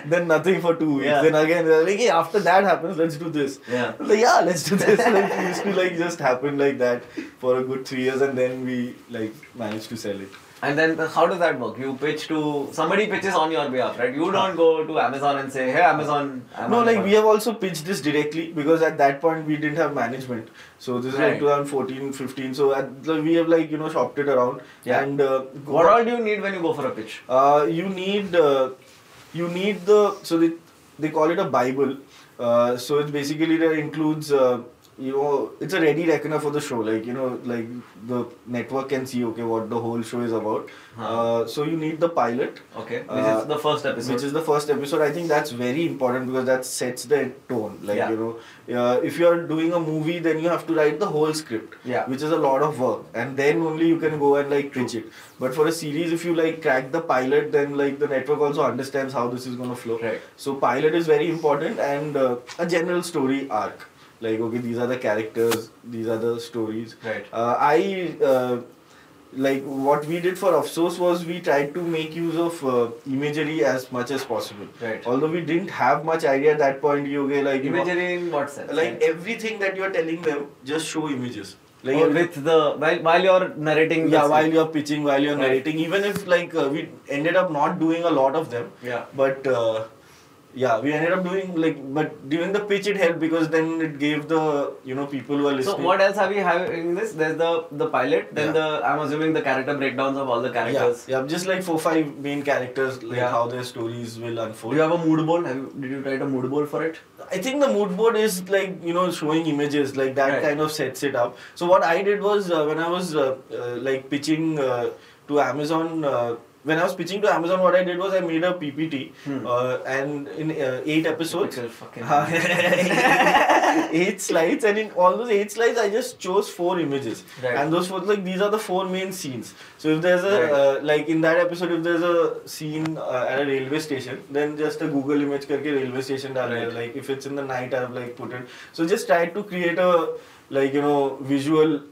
then nothing for two weeks. Yeah. Then again, they're like, hey, after that happens, let's do this. Yeah. Like, yeah, let's do this. like, used to like just happen like that for a good three years, and then we like managed to sell it. And then how does that work? You pitch to somebody pitches on your behalf, right? You don't go to Amazon and say, "Hey, Amazon." I'm no, like your- we have also pitched this directly because at that point we didn't have management. So this is Right. like 2014, 15. So at, like, we have like you know shopped it around. Yeah. And uh, What all do you need when you go for a pitch? Uh, you need uh, you need the so they they call it a bible. Uh, so it basically that includes uh, you know it's a ready reckoner for the show. Like you know like the network can see okay what the whole show is about. Huh. Uh, so you need the pilot. Okay, which Uh, is the first episode. Which is the first episode. I think that's very important because that sets the tone. Like Yeah. you know, uh, if you are doing a movie, then you have to write the whole script. Yeah. Which is a lot of work, and then only you can go and like pitch it. But for a series, if you like crack the pilot, then like the network also understands how this is gonna flow. Right. So pilot is very important, and uh, a general story arc. Like okay, these are the characters, these are the stories. Right. Uh, I. Uh, like what we did for Afsos was we tried to make use of uh, imagery as much as possible. Right. Although we didn't have much idea at that point, you okay, like you know, Imagery in what sense? like everything that you are telling them, just show images. Like Or with the while, while you're narrating. yeah, while scene. you're pitching, while you're Right. narrating, even if like uh, we ended up not doing a lot of them, Yeah. but uh, yeah, we ended up doing like, but during the pitch it helped because then it gave the you know people who are listening. So what else have have in this? There's the the pilot, then Yeah. the I'm assuming the character breakdowns of all the characters. Yeah, yeah, just like four five main characters, like Yeah. how their stories will Do unfold. you have a mood board? Have you, did you write a mood board for it? I think the mood board is like you know showing images like that Right. kind of sets it up. So what I did was uh, when I was uh, uh, like pitching uh, to Amazon when I was pitching to Amazon, what I did was I made a PPT, hmm. uh, and in uh, eight episodes, eight slides, and in all those eight slides, I just chose four images, right. and those four like these are the four main scenes. So if there's a right. uh, like in that episode, if there's a scene uh, at a railway station, then just a Google image karke railway station dal like if it's in the night, I've like put it. So just try to create a like you know visual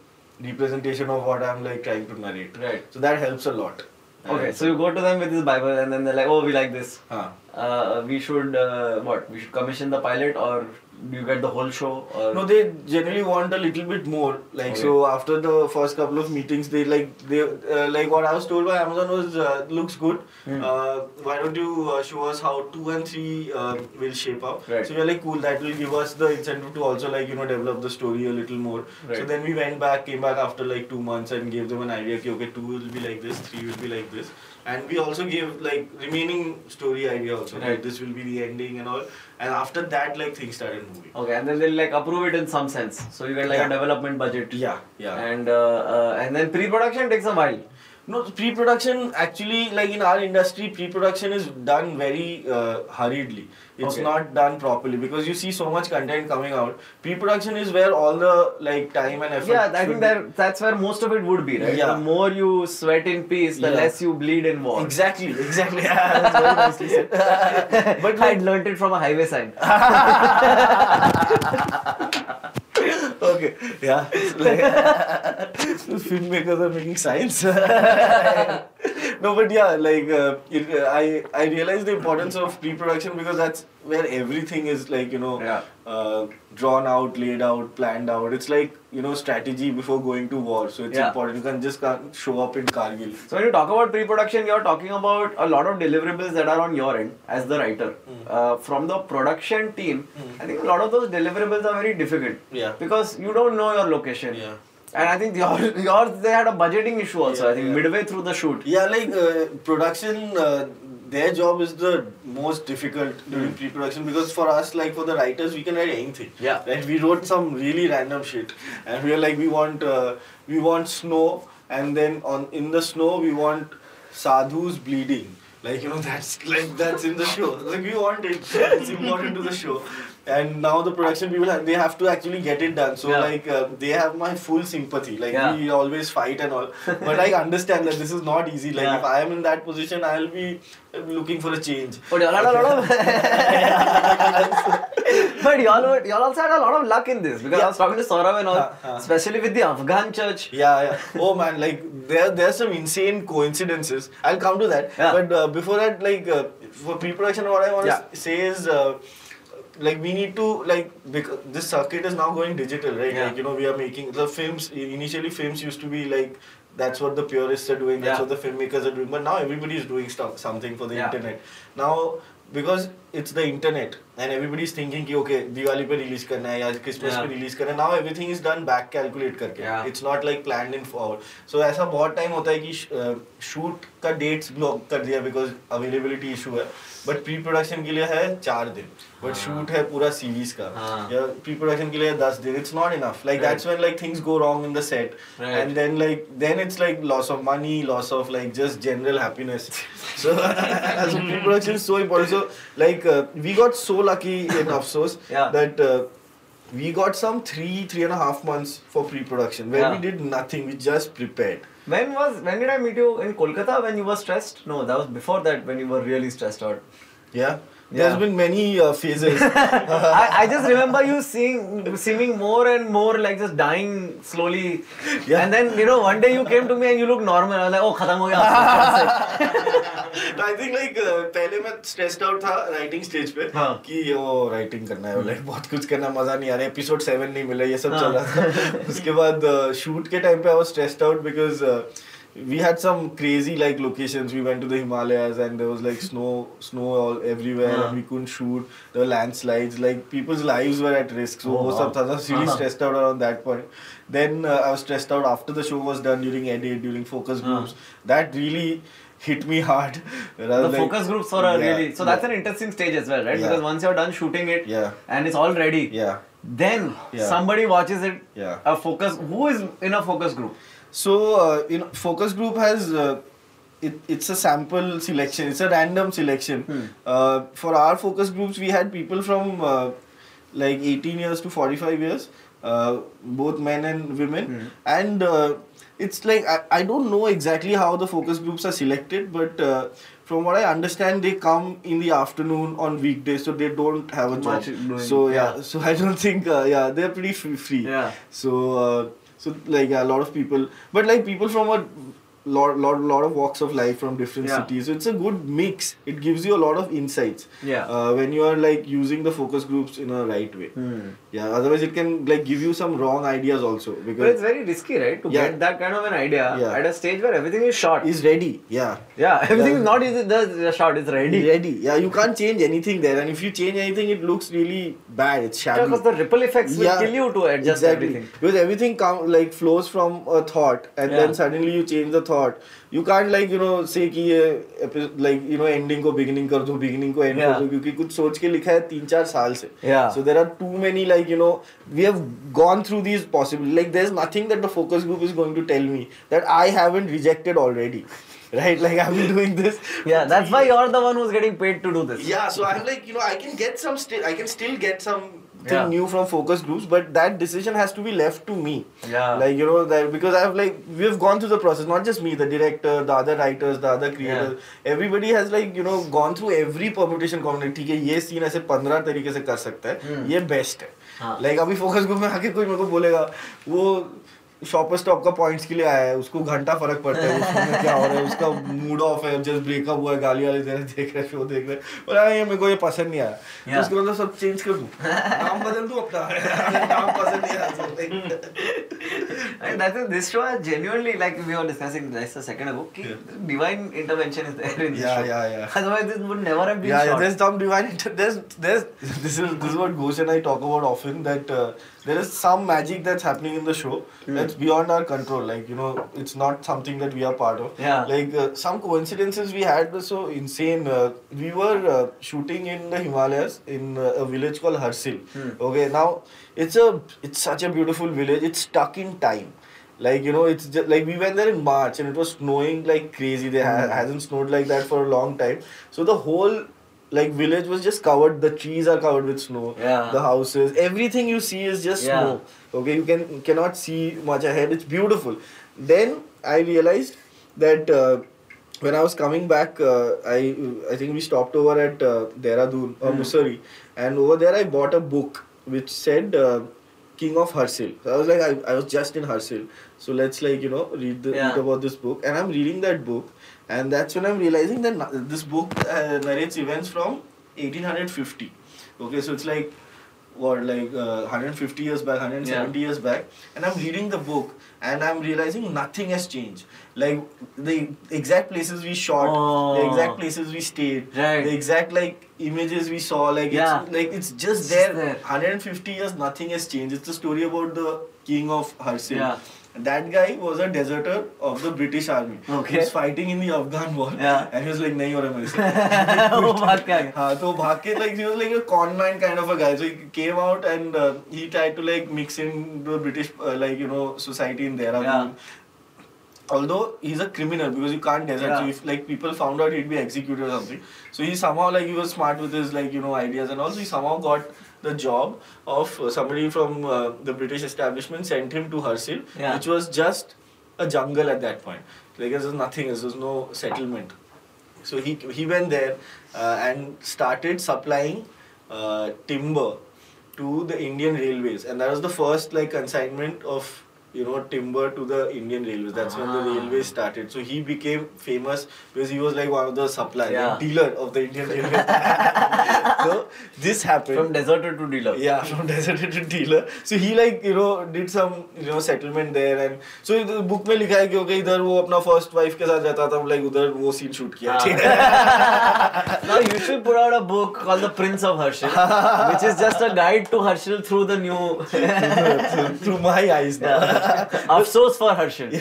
representation of what I'm like trying to narrate. Right. So that helps a lot. Okay, so you go to them with this Bible and then they're like, oh, we like this. Huh. Uh, we should uh, what? We should commission the pilot or do you get the whole show? Or No, they generally want a little bit more. Like Okay. so, after the first couple of meetings, they like they uh, like what I was told by Amazon was uh, looks good. Hmm. Uh, why don't you uh, show us how two and three um, will shape up? Right. So we're like cool. That will give us the incentive to also like you know develop the story a little more. So then we went back, came back after like two months and gave them an idea. Okay, okay, two will be like this, three will be like this, and we also gave like remaining story idea also. Right. Like this will be the ending and all. And after that, like things started moving. Okay, and then they'll like approve it in some sense. So you get like a development budget. Yeah, yeah. And uh, uh, and then pre-production takes a while. No, pre-production actually, like in our industry, pre-production is done very uh, hurriedly. It's Okay. not done properly because you see so much content coming out. Pre-production is where all the like time and effort. Yeah, I think that that's where most of it would be, right? Yeah. The more you sweat in peace, the Yeah. less you bleed in war. Exactly, exactly. Yeah, that's very nicely said. But but I like, learnt it from a highway sign. okay, yeah. Like, filmmakers are making science. no, but yeah, like uh, I I realized the importance of pre-production because that's where everything is like you know Yeah. Uh, drawn out, laid out, planned out. It's like you know strategy before going to war. So it's Yeah. important. You can just can't show up in Kargil. So when you talk about pre-production, you're talking about a lot of deliverables that are on your end as the writer. Hmm. Uh, from the production team, I think a lot of those deliverables are very difficult Yeah. because you don't know your location. Yeah. And I think yours, yours they had a budgeting issue also. Yeah, I think yeah. midway through the shoot. Yeah, like uh, production, uh, their job is the most difficult during pre-production because for us, like for the writers, we can write anything. Yeah. Right? We wrote some really random shit, and we are like, we want, uh, we want snow, and then on in the snow we want sadhus bleeding. Like you know, that's like that's in the show. Like we want it. It's important to the show. And now the production people have, they have to actually get it done. So Yeah. like uh, they have my full sympathy. Like Yeah. we always fight and all, but I understand that this is not easy. Like Yeah. if I am in that position, I'll be looking for a change. But y'all had a lot of. but y'all, y'all also had a lot of luck in this because I was talking to Saurav and all, Huh, huh. especially with the Afghan church. Yeah, yeah. Oh man, like there, there are some insane coincidences. I'll come to that. But uh, before that, like uh, for pre-production, what I want to say is, uh, like we need to like because this circuit is now going digital, right? Yeah. Like you know, we are making the films. Initially, films used to be like. That's what the purists are doing. That's Yeah. what the filmmakers are doing. But now everybody is doing stuff, something for the Yeah. internet. Now because it's the internet and everybody is thinking कि okay Diwali पे release करना है या Christmas पे release करना है। Now everything is done back calculate करके। It's not like plan in for so ऐसा बहुत टाइम होता है कि शूट का डेट्स ब्लॉक कर दिया बिकॉज़ अवेलेबिलिटी इशू है। बट प्री प्रोडक्शन के लिए है चार दिन। बट शूट हाँ। है पूरा सीरीज़ का। हाँ। या प्री प्रोडक्शन के लिए दस दिन। It's not enough like that's when like things go wrong in the set and then like then it's like loss of money loss of like just general है like uh, we got so lucky in Afsos Yeah. that uh, we got some three three and a half months for pre-production where we did nothing we just prepared When was when did I meet you in Kolkata when you were stressed? No, that was before that when you were really stressed out. yeah, Yeah. there's been many uh, phases I, I just remember you seeing seeming more and more like just dying slowly. Yeah. And then you know one day you came to me and you looked normal. I was like, oh खत्म हो गया. I think like uh, पहले मैं stressed out था writing stage पे हाँ. कि ओ writing करना है like बहुत कुछ करना मज़ा नहीं आ रहा एपिसोड सेवन नहीं मिला ये सब हाँ. चल रहा था उसके बाद शूट के टाइम पे I was stressed out because uh, we had some crazy like locations. We went to the Himalayas and there was like snow, snow all everywhere, yeah. and we couldn't shoot. There were landslides. Like people's lives were at risk. So oh, most wow. of us I was really uh-huh. stressed out around that point. Then uh, I was stressed out after the show was done during edit, during focus uh-huh. groups. Uh-huh. That really hit me hard. The like, focus groups were uh, yeah, really so yeah. that's an interesting stage as well, right? Because once you're done shooting it, yeah. and it's all ready, yeah. Then somebody watches it. Yeah. A focus. Who is in a focus group? So, uh, you know, focus group has uh, it, it's a sample selection. It's a random selection. Hmm. Uh, for our focus groups, we had people from uh, like 18 years to 45 years, uh, both men and women, Hmm. and. Uh, it's like I, I don't know exactly how the focus groups are selected, but uh, from what I understand, they come in the afternoon on weekdays, so they don't have a job. So yeah, yeah. so I don't think uh, yeah they're pretty free. free. Yeah. So uh, so like a lot of people, but like people from a lot lot lot of walks of life from different Yeah. cities. So it's a good mix. It gives you a lot of insights. Yeah. Uh, when you are like using the focus groups in a right way. Hmm. Yeah. Otherwise, it can like give you some wrong ideas also Because But it's very risky, right? To Yeah. get that kind of an idea Yeah. at a stage where everything is short. is ready. Yeah. yeah, everything Yeah. is not easy. The short is ready. Ready. Yeah. You can't change anything there, and if you change anything, it looks really bad. It's shabby. Because the ripple effects will kill you to adjust exactly. everything. Because everything come like flows from a thought, and then suddenly you change the thought. You can't like you know say कि ये like you know ending को beginning कर दो beginning को end Yeah. कर दो क्योंकि कुछ सोच के लिखा है तीन चार साल से. Yeah. So there are too many like you know we have gone through these possible like there's nothing that the focus group is going to tell me that I haven't rejected already. Right, like I've been doing this. Yeah, that's why you're the one who's getting paid to do this. Yeah, so I'm like, you know, I can get some still, I can still get some thing Yeah. new from focus groups, but that decision has to be left to me. Yeah. Like, you know, that because I've like, we've gone through the process, not just me, the director, the other writers, the other creators. yeah. Everybody has like, you know, gone through every permutation combination. ठीक है ये scene ऐसे पंद्रह तरीके से कर सकता है Hmm. ये बेस्ट है हाँ. लाइक अभी फोकस ग्रुप में आके कोई मेरे को बोलेगा वो शॉपर स्टॉप का पॉइंट्स के लिए आया है उसको घंटा फ़र्क पड़ता है उसमें क्या हो रहा है उसका मूड ऑफ़ है जस्ट ब्रेकअप हुआ है गाली वाली दे रहे देख रहे शो देख रहे और ये मेरे को ये पसंद नहीं आया। तो उसके मतलब सब चेंज कर दू। नाम बदल दू अपना? नाम पसंद नहीं आया that is this show is genuinely like we are discussing this a second ago कि divine intervention is there in this show otherwise this would never have been या there is some divine this this is this is what goes and I talk about often that there is some magic that's happening in the show that's beyond our control. Like you know, it's not something that we are part of. Yeah. Like uh, some coincidences we had were so insane. Uh, we were uh, shooting in the Himalayas in uh, a village called Harsil. Hmm. Okay, now it's a it's such a beautiful village. It's stuck in time. Like you know, it's just like we went there in March and it was snowing like crazy. There ha- Hmm. hasn't snowed like that for a long time. So the whole like village was just covered. The trees are covered with snow. Yeah. The houses, everything you see is just Yeah. snow. Okay, you can cannot see much ahead. It's beautiful. Then I realized that uh, when I was coming back, uh, I I think we stopped over at uh, Dehradun or Hmm. Mussoorie, and over there I bought a book which said uh, King of Harsil. So I was like, I, I was just in Harsil, so let's like you know read the Yeah. read about this book, and I'm reading that book, and that's when I'm realizing that this book uh, narrates events from 1850. Okay, so it's like what like uh, 150 years back 170 years back and i'm reading the book and i'm realizing nothing has changed like the exact places we shot the Oh. exact places we stayed Right. the exact like images we saw like Yeah. it's like it's just It's there. there. 150 years nothing has changed it's a story about the king of harsil Yeah. That guy was a deserter of the british army Okay. he was fighting in the afghan war Yeah. and he was like nahi ho raha mere se वो भाग के आ गया हाँ तो भाग के like he was like a con man kind of a guy so he came out and uh, he tried to like mix in the British uh, like you know society in Dehradun Yeah. although he's a criminal because you can't desert yeah. so if like people found out he'd be executed or something so he somehow like he was smart with his like you know ideas and also he somehow got the job of uh, somebody from uh, the British establishment sent him to Harsil Yeah. which was just a jungle at that point. Like there was nothing there was no settlement. So he he went there uh, and started supplying uh, timber to the Indian railways, and that was the first like consignment of you know timber to the Indian railways. That's ah. when the Ah. railways started. So he became famous because he was like one of the suppliers, Yeah. like, dealer of the Indian railways. so this happened. from deserter to dealer Yeah, from deserted to dealer. So he like you know did some you know settlement there and so the book में लिखा है कि okay इधर वो अपना first wife के साथ रहता था like उधर वो scene shoot किया हाँ. ठीक है now you should put out a book called The Prince of Harshil, which is just a guide to Harshil through the new. through my eyes now. Afsos for Harshil.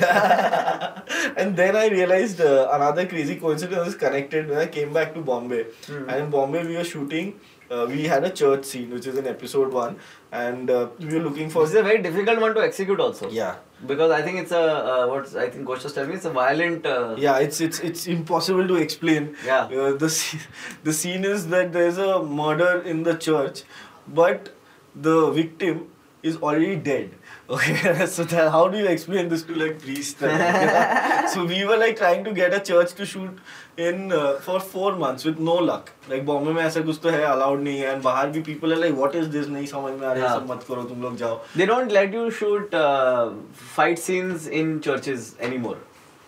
and then I realized uh, another crazy coincidence is connected when I came back to Bombay. Hmm. And in Bombay, we were shooting. Uh, we had a church scene, which is in episode one, and uh, we were looking for. This is a very difficult one to execute also. Yeah, Because I think it's a uh, what I think Coach was telling me it's a violent. Uh, yeah, it's it's it's impossible to explain. Yeah. Uh, the scene, the scene is that there's a murder in the church, but the victim is already dead Okay, so that, how do you explain this to like priests? and- so we were like trying to get a church to shoot in uh, for four months with no luck. Like Bombay में ऐसा कुछ तो है allowed नहीं है and बाहर भी people are like what is this नहीं समझ में आ रहा है Yeah. सब मत करो तुम लोग जाओ. They don't let you shoot uh, fight scenes in churches anymore.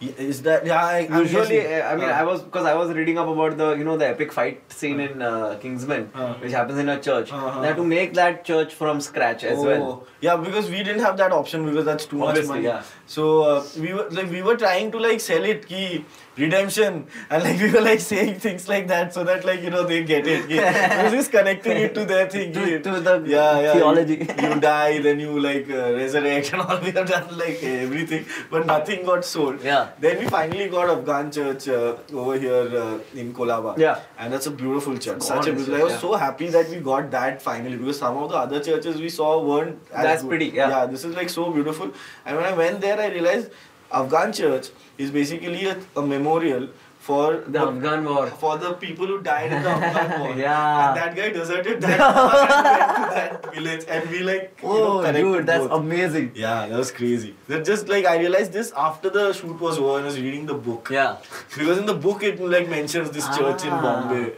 Is that yeah? I, I'm Usually, uh, I mean, Uh, I was because I was reading up about the you know the epic fight scene in uh, Kingsman, Uh. which happens in a church. Uh-huh. They had to make that church from scratch as oh, well. Yeah, because we didn't have that option because that's too Obviously, much money. yeah. So uh, we were like we were trying to like sell it ki redemption and like we were like saying things like that so that like you know they get it. we were just connecting it to their thing. To- to the yeah, yeah, theology. You, you die, then you like uh, resurrect and all. We have done like everything, but nothing got sold. Yeah. Then we finally got Afghan church uh, over here uh, in Colaba. Yeah. And that's a beautiful church. Such a beautiful. I was yeah. so happy that we got that finally because some of the other churches we saw weren't as That's good. pretty, yeah. Yeah, this is like so beautiful. And when I went there, I realized Afghan church is basically a, a memorial for The Afghan war. for the people who died in the Afghan war. Yeah. And that guy deserted that and went to that village, and we like you know, Oh, dude, that's both. amazing. Yeah, that was crazy. That just like I realized this after the shoot was over and I was reading the book. Yeah. Because in the book it like mentions this church in Ah. Bombay.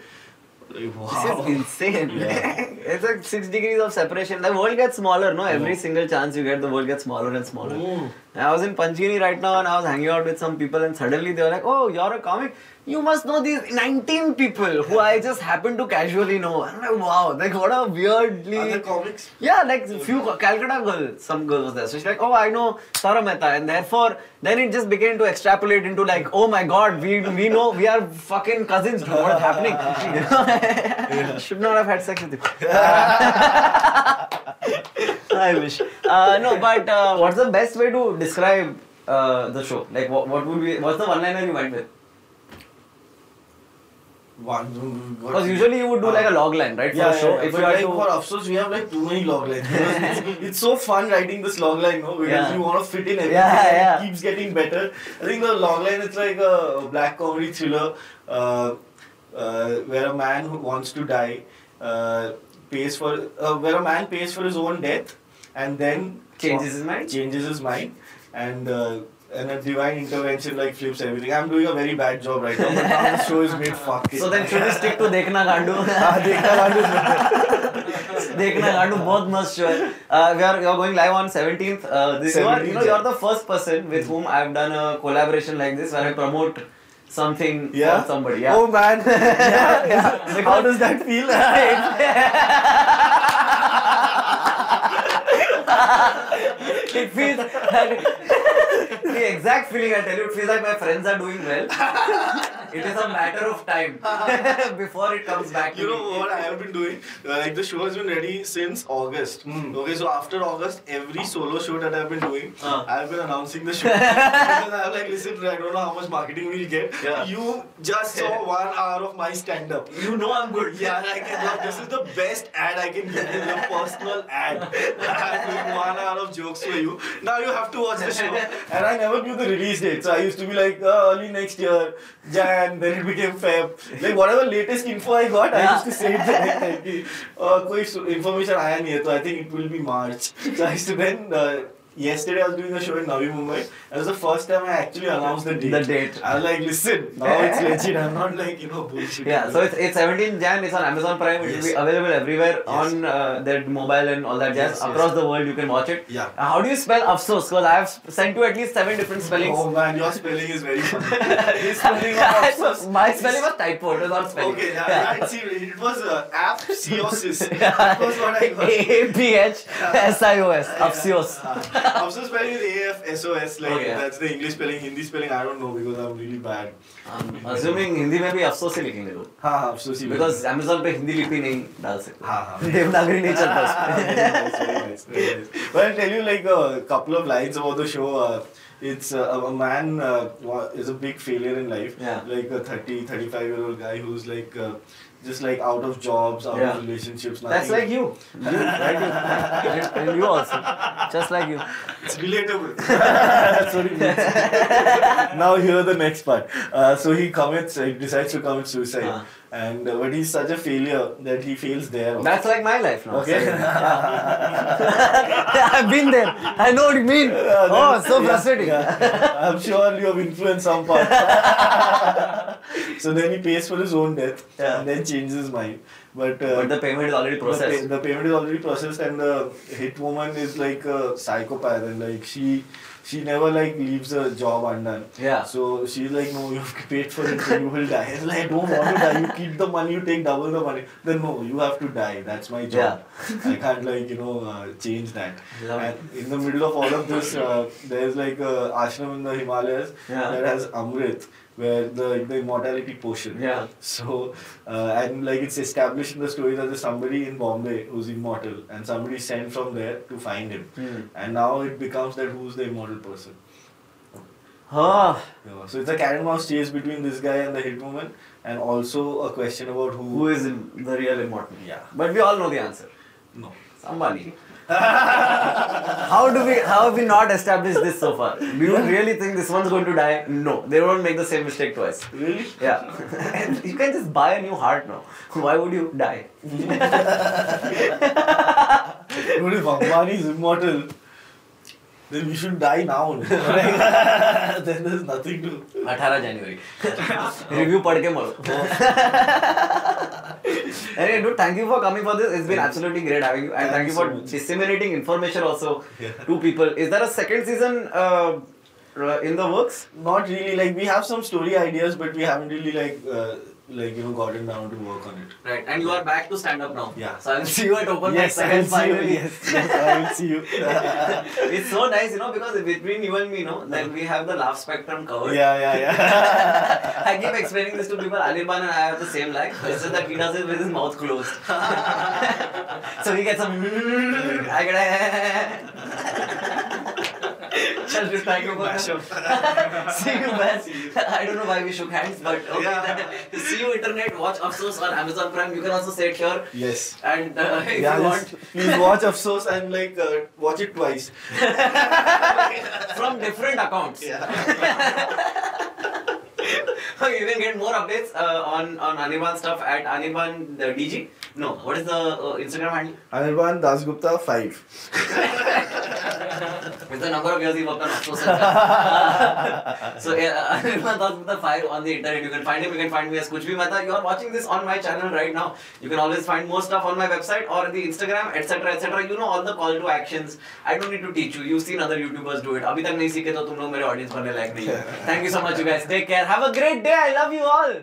Wow. This is insane. Yeah. it's like six degrees of separation. The world gets smaller, no? Every Yeah. single chance you get, the world gets smaller and smaller. Mm. I was in Panchgani right now and I was hanging out with some people and suddenly they were like, oh, you're a comic? You must know these 19 people who I just happen to casually know. And I'm like, wow, like what a weirdly... Other comics? Yeah, like few Calcutta girls, some girls there. So she's like, oh, I know Tara Mehta, and therefore, then it just began to extrapolate into like, oh my God, we we know we are fucking cousins. Dude. What is happening? Should not have had sex with you. I wish. Uh, no, but uh, what's the best way to describe uh, the show? Like, what, what would be? What's the one-liner you went with? One. Because usually you would do like a log line, right? For Yeah, a show. yeah, If but you like had for to. Afsos, we have like too many log lines. It's, it's so fun writing this log line, no? Because Yeah. you want to fit in everything Yeah, and yeah. it keeps getting better. I think the log line is like a black comedy thriller. Uh, uh, where a man who wants to die uh, pays for uh, where a man pays for his own death and then Changes his mind? changes his mind and Uh, and a divine intervention like flips everything. I'm doing a very bad job right now, but now the show is made fuck it. So then should we stick to Dekhna Gandu? हाँ, देखना गांडू is- देखना गांडू बहुत मस्त show है. Uh, we are you are going live on 17th. Uh, this, you, are, you know 17th, you are the first person with whom I have done a collaboration like this where I promote something Yeah. for somebody. Yeah. Oh man. yeah, yeah. How does that feel? it feels the exact feeling I tell you, it feels like my friends are doing well. it is a matter of time before it comes back. to You me. know what I have been doing? Uh, like the show has been ready since August. Hmm. Okay, so after August, every solo show that I've been doing, Uh. I've been announcing the show. because I'm like, listen, I don't know how much marketing we'll get. Yeah. You just saw one hour of my stand up. You know I'm good. Yeah, like look, this is the best ad I can give you, your personal ad. I'm doing one hour of jokes for you. Now you have to watch the show. And I never knew the release date, so I used to be like, oh, early next year, Jan, then it became Feb. Like whatever latest info I got, I used to say it like, uh, कोई information आया नहीं है, so I think it will be March. So I used to then. Uh, Yesterday I was doing a show in Navi Mumbai. That was the first time I actually announced the date. The date. I was like, listen, now it's legit. I'm not like, you know, bullshit. Yeah, so it's, it's 17 Jan, it's on Amazon Prime, it will be available everywhere Yes. on uh, their mobile and all that jazz. Yes, yes. Across the world you can watch it. Yeah. Uh, how do you spell Afsos? Because I have sent you at least seven different spellings. Oh man, your spelling is very funny. Spelling Afsos- My spelling was typo, it was not spelling. Okay, yeah, yeah. See, it was uh, apsiosis. That was what I got. A P H S I O S. Afsios. Afsos spelling is A F S O S. Like Okay. that's the English spelling. Hindi spelling I don't know because I'm really bad. I'm assuming Hindi में भी अफसोस ही लिखेंगे लोग हाँ हाँ अफसोस ही because Amazon पे हिंदी लिपि नहीं डाल सकते हाँ हाँ देवनागरी नहीं चलता. But I'll tell you like a couple of lines about the show. Uh, it's uh, a man uh, is a big failure in life. Yeah. Like a 30, 35 year old guy who's like uh, just like out of jobs, out Yeah. of relationships. That's like you. You, right? You. And- And you also. Just like you. It's relatable. That's what it means. now hear the next part. Uh, so he commits, he decides to commit suicide, Uh. And uh, but he's such a failure that he fails there. also. That's like my life now. Okay. I've been there. I know what you mean. Oh, so Yeah, frustrating. yeah. I'm sure you have influenced some part. so then he pays for his own death Yeah. and then changes his mind. But, uh, But the payment is already the, processed. pay- the payment is already processed and the hit woman is like a psychopath and like she she never like leaves a job undone. Yeah. So she's like, no, you've paid for it, so you will die. And like, I don't want to die. You keep the money, you take double the money. Then no, you have to die. That's my job. Yeah. I can't like you know uh, change that. Love and in the middle of all of this, uh, there's like a ashram in the Himalayas Yeah. that has Amrit, where the the immortality potion. Yeah. So uh, and like it's established in the story that there's somebody in Bombay who's immortal, and somebody sent from there to find him. Hmm. And now it becomes that who's the immortal person. Ah, Yeah. So it's a cat and mouse chase between this guy and the hit woman, and also a question about who. who is the real immortal? Yeah. But we all know the answer. No. Somebody. how do we? How have we not established this so far? Do you really think this one's going to die? No, they won't make the same mistake twice. Really? Yeah, and you can just buy a new heart now. Why would you die? Dude, Ambani is immortal, then we should die now. Like, then there's nothing to. 18 जनवरी review पढ़ के मरो anyway dude thank you for coming for this it's been absolutely great having you and thank you for so disseminating information also Yeah. to people is there a second season uh, uh, in the works Not really. Like we have some story ideas, but we haven't really like uh, like you know gotten down to work on it. right and you are back to stand up now Yeah. so i'll see you at open mic I will see you. Yes, yes, I will see you. it's so nice you know because between you and me no then we have the laugh spectrum covered yeah, yeah, yeah. I keep explaining this to people. Anirban and I have the same life. It's just that he does it with his mouth closed. so he gets some. I get a. Shall just thank you for. See you, man. I don't know why we shook hands, but okay. Yeah. See you, internet. Watch Afsos on Amazon Prime. You can also say it here. Yes. And uh, if Yeah, you want, please watch Afsos and like uh, watch it twice. from different accounts. Yeah. you can get more updates uh, on on Anirban stuff at Anirban the DG. No, what is the uh, Instagram handle? Anirban Dasgupta five. With the number of years he worked on Afsos. so Anirban Dasgupta five on the internet. You can find him. You can find me as Kuchbi Mata. You are watching this on my channel right now. You can always find more stuff on my website or the Instagram, etc., etc. You know all the call to actions. I don't need to teach you. You've seen other YouTubers do it. अभी तक नहीं सीखे तो तुम लोग मेरे audience बनने लायक नहीं है thank you so much you guys take care have a great day. I love you all.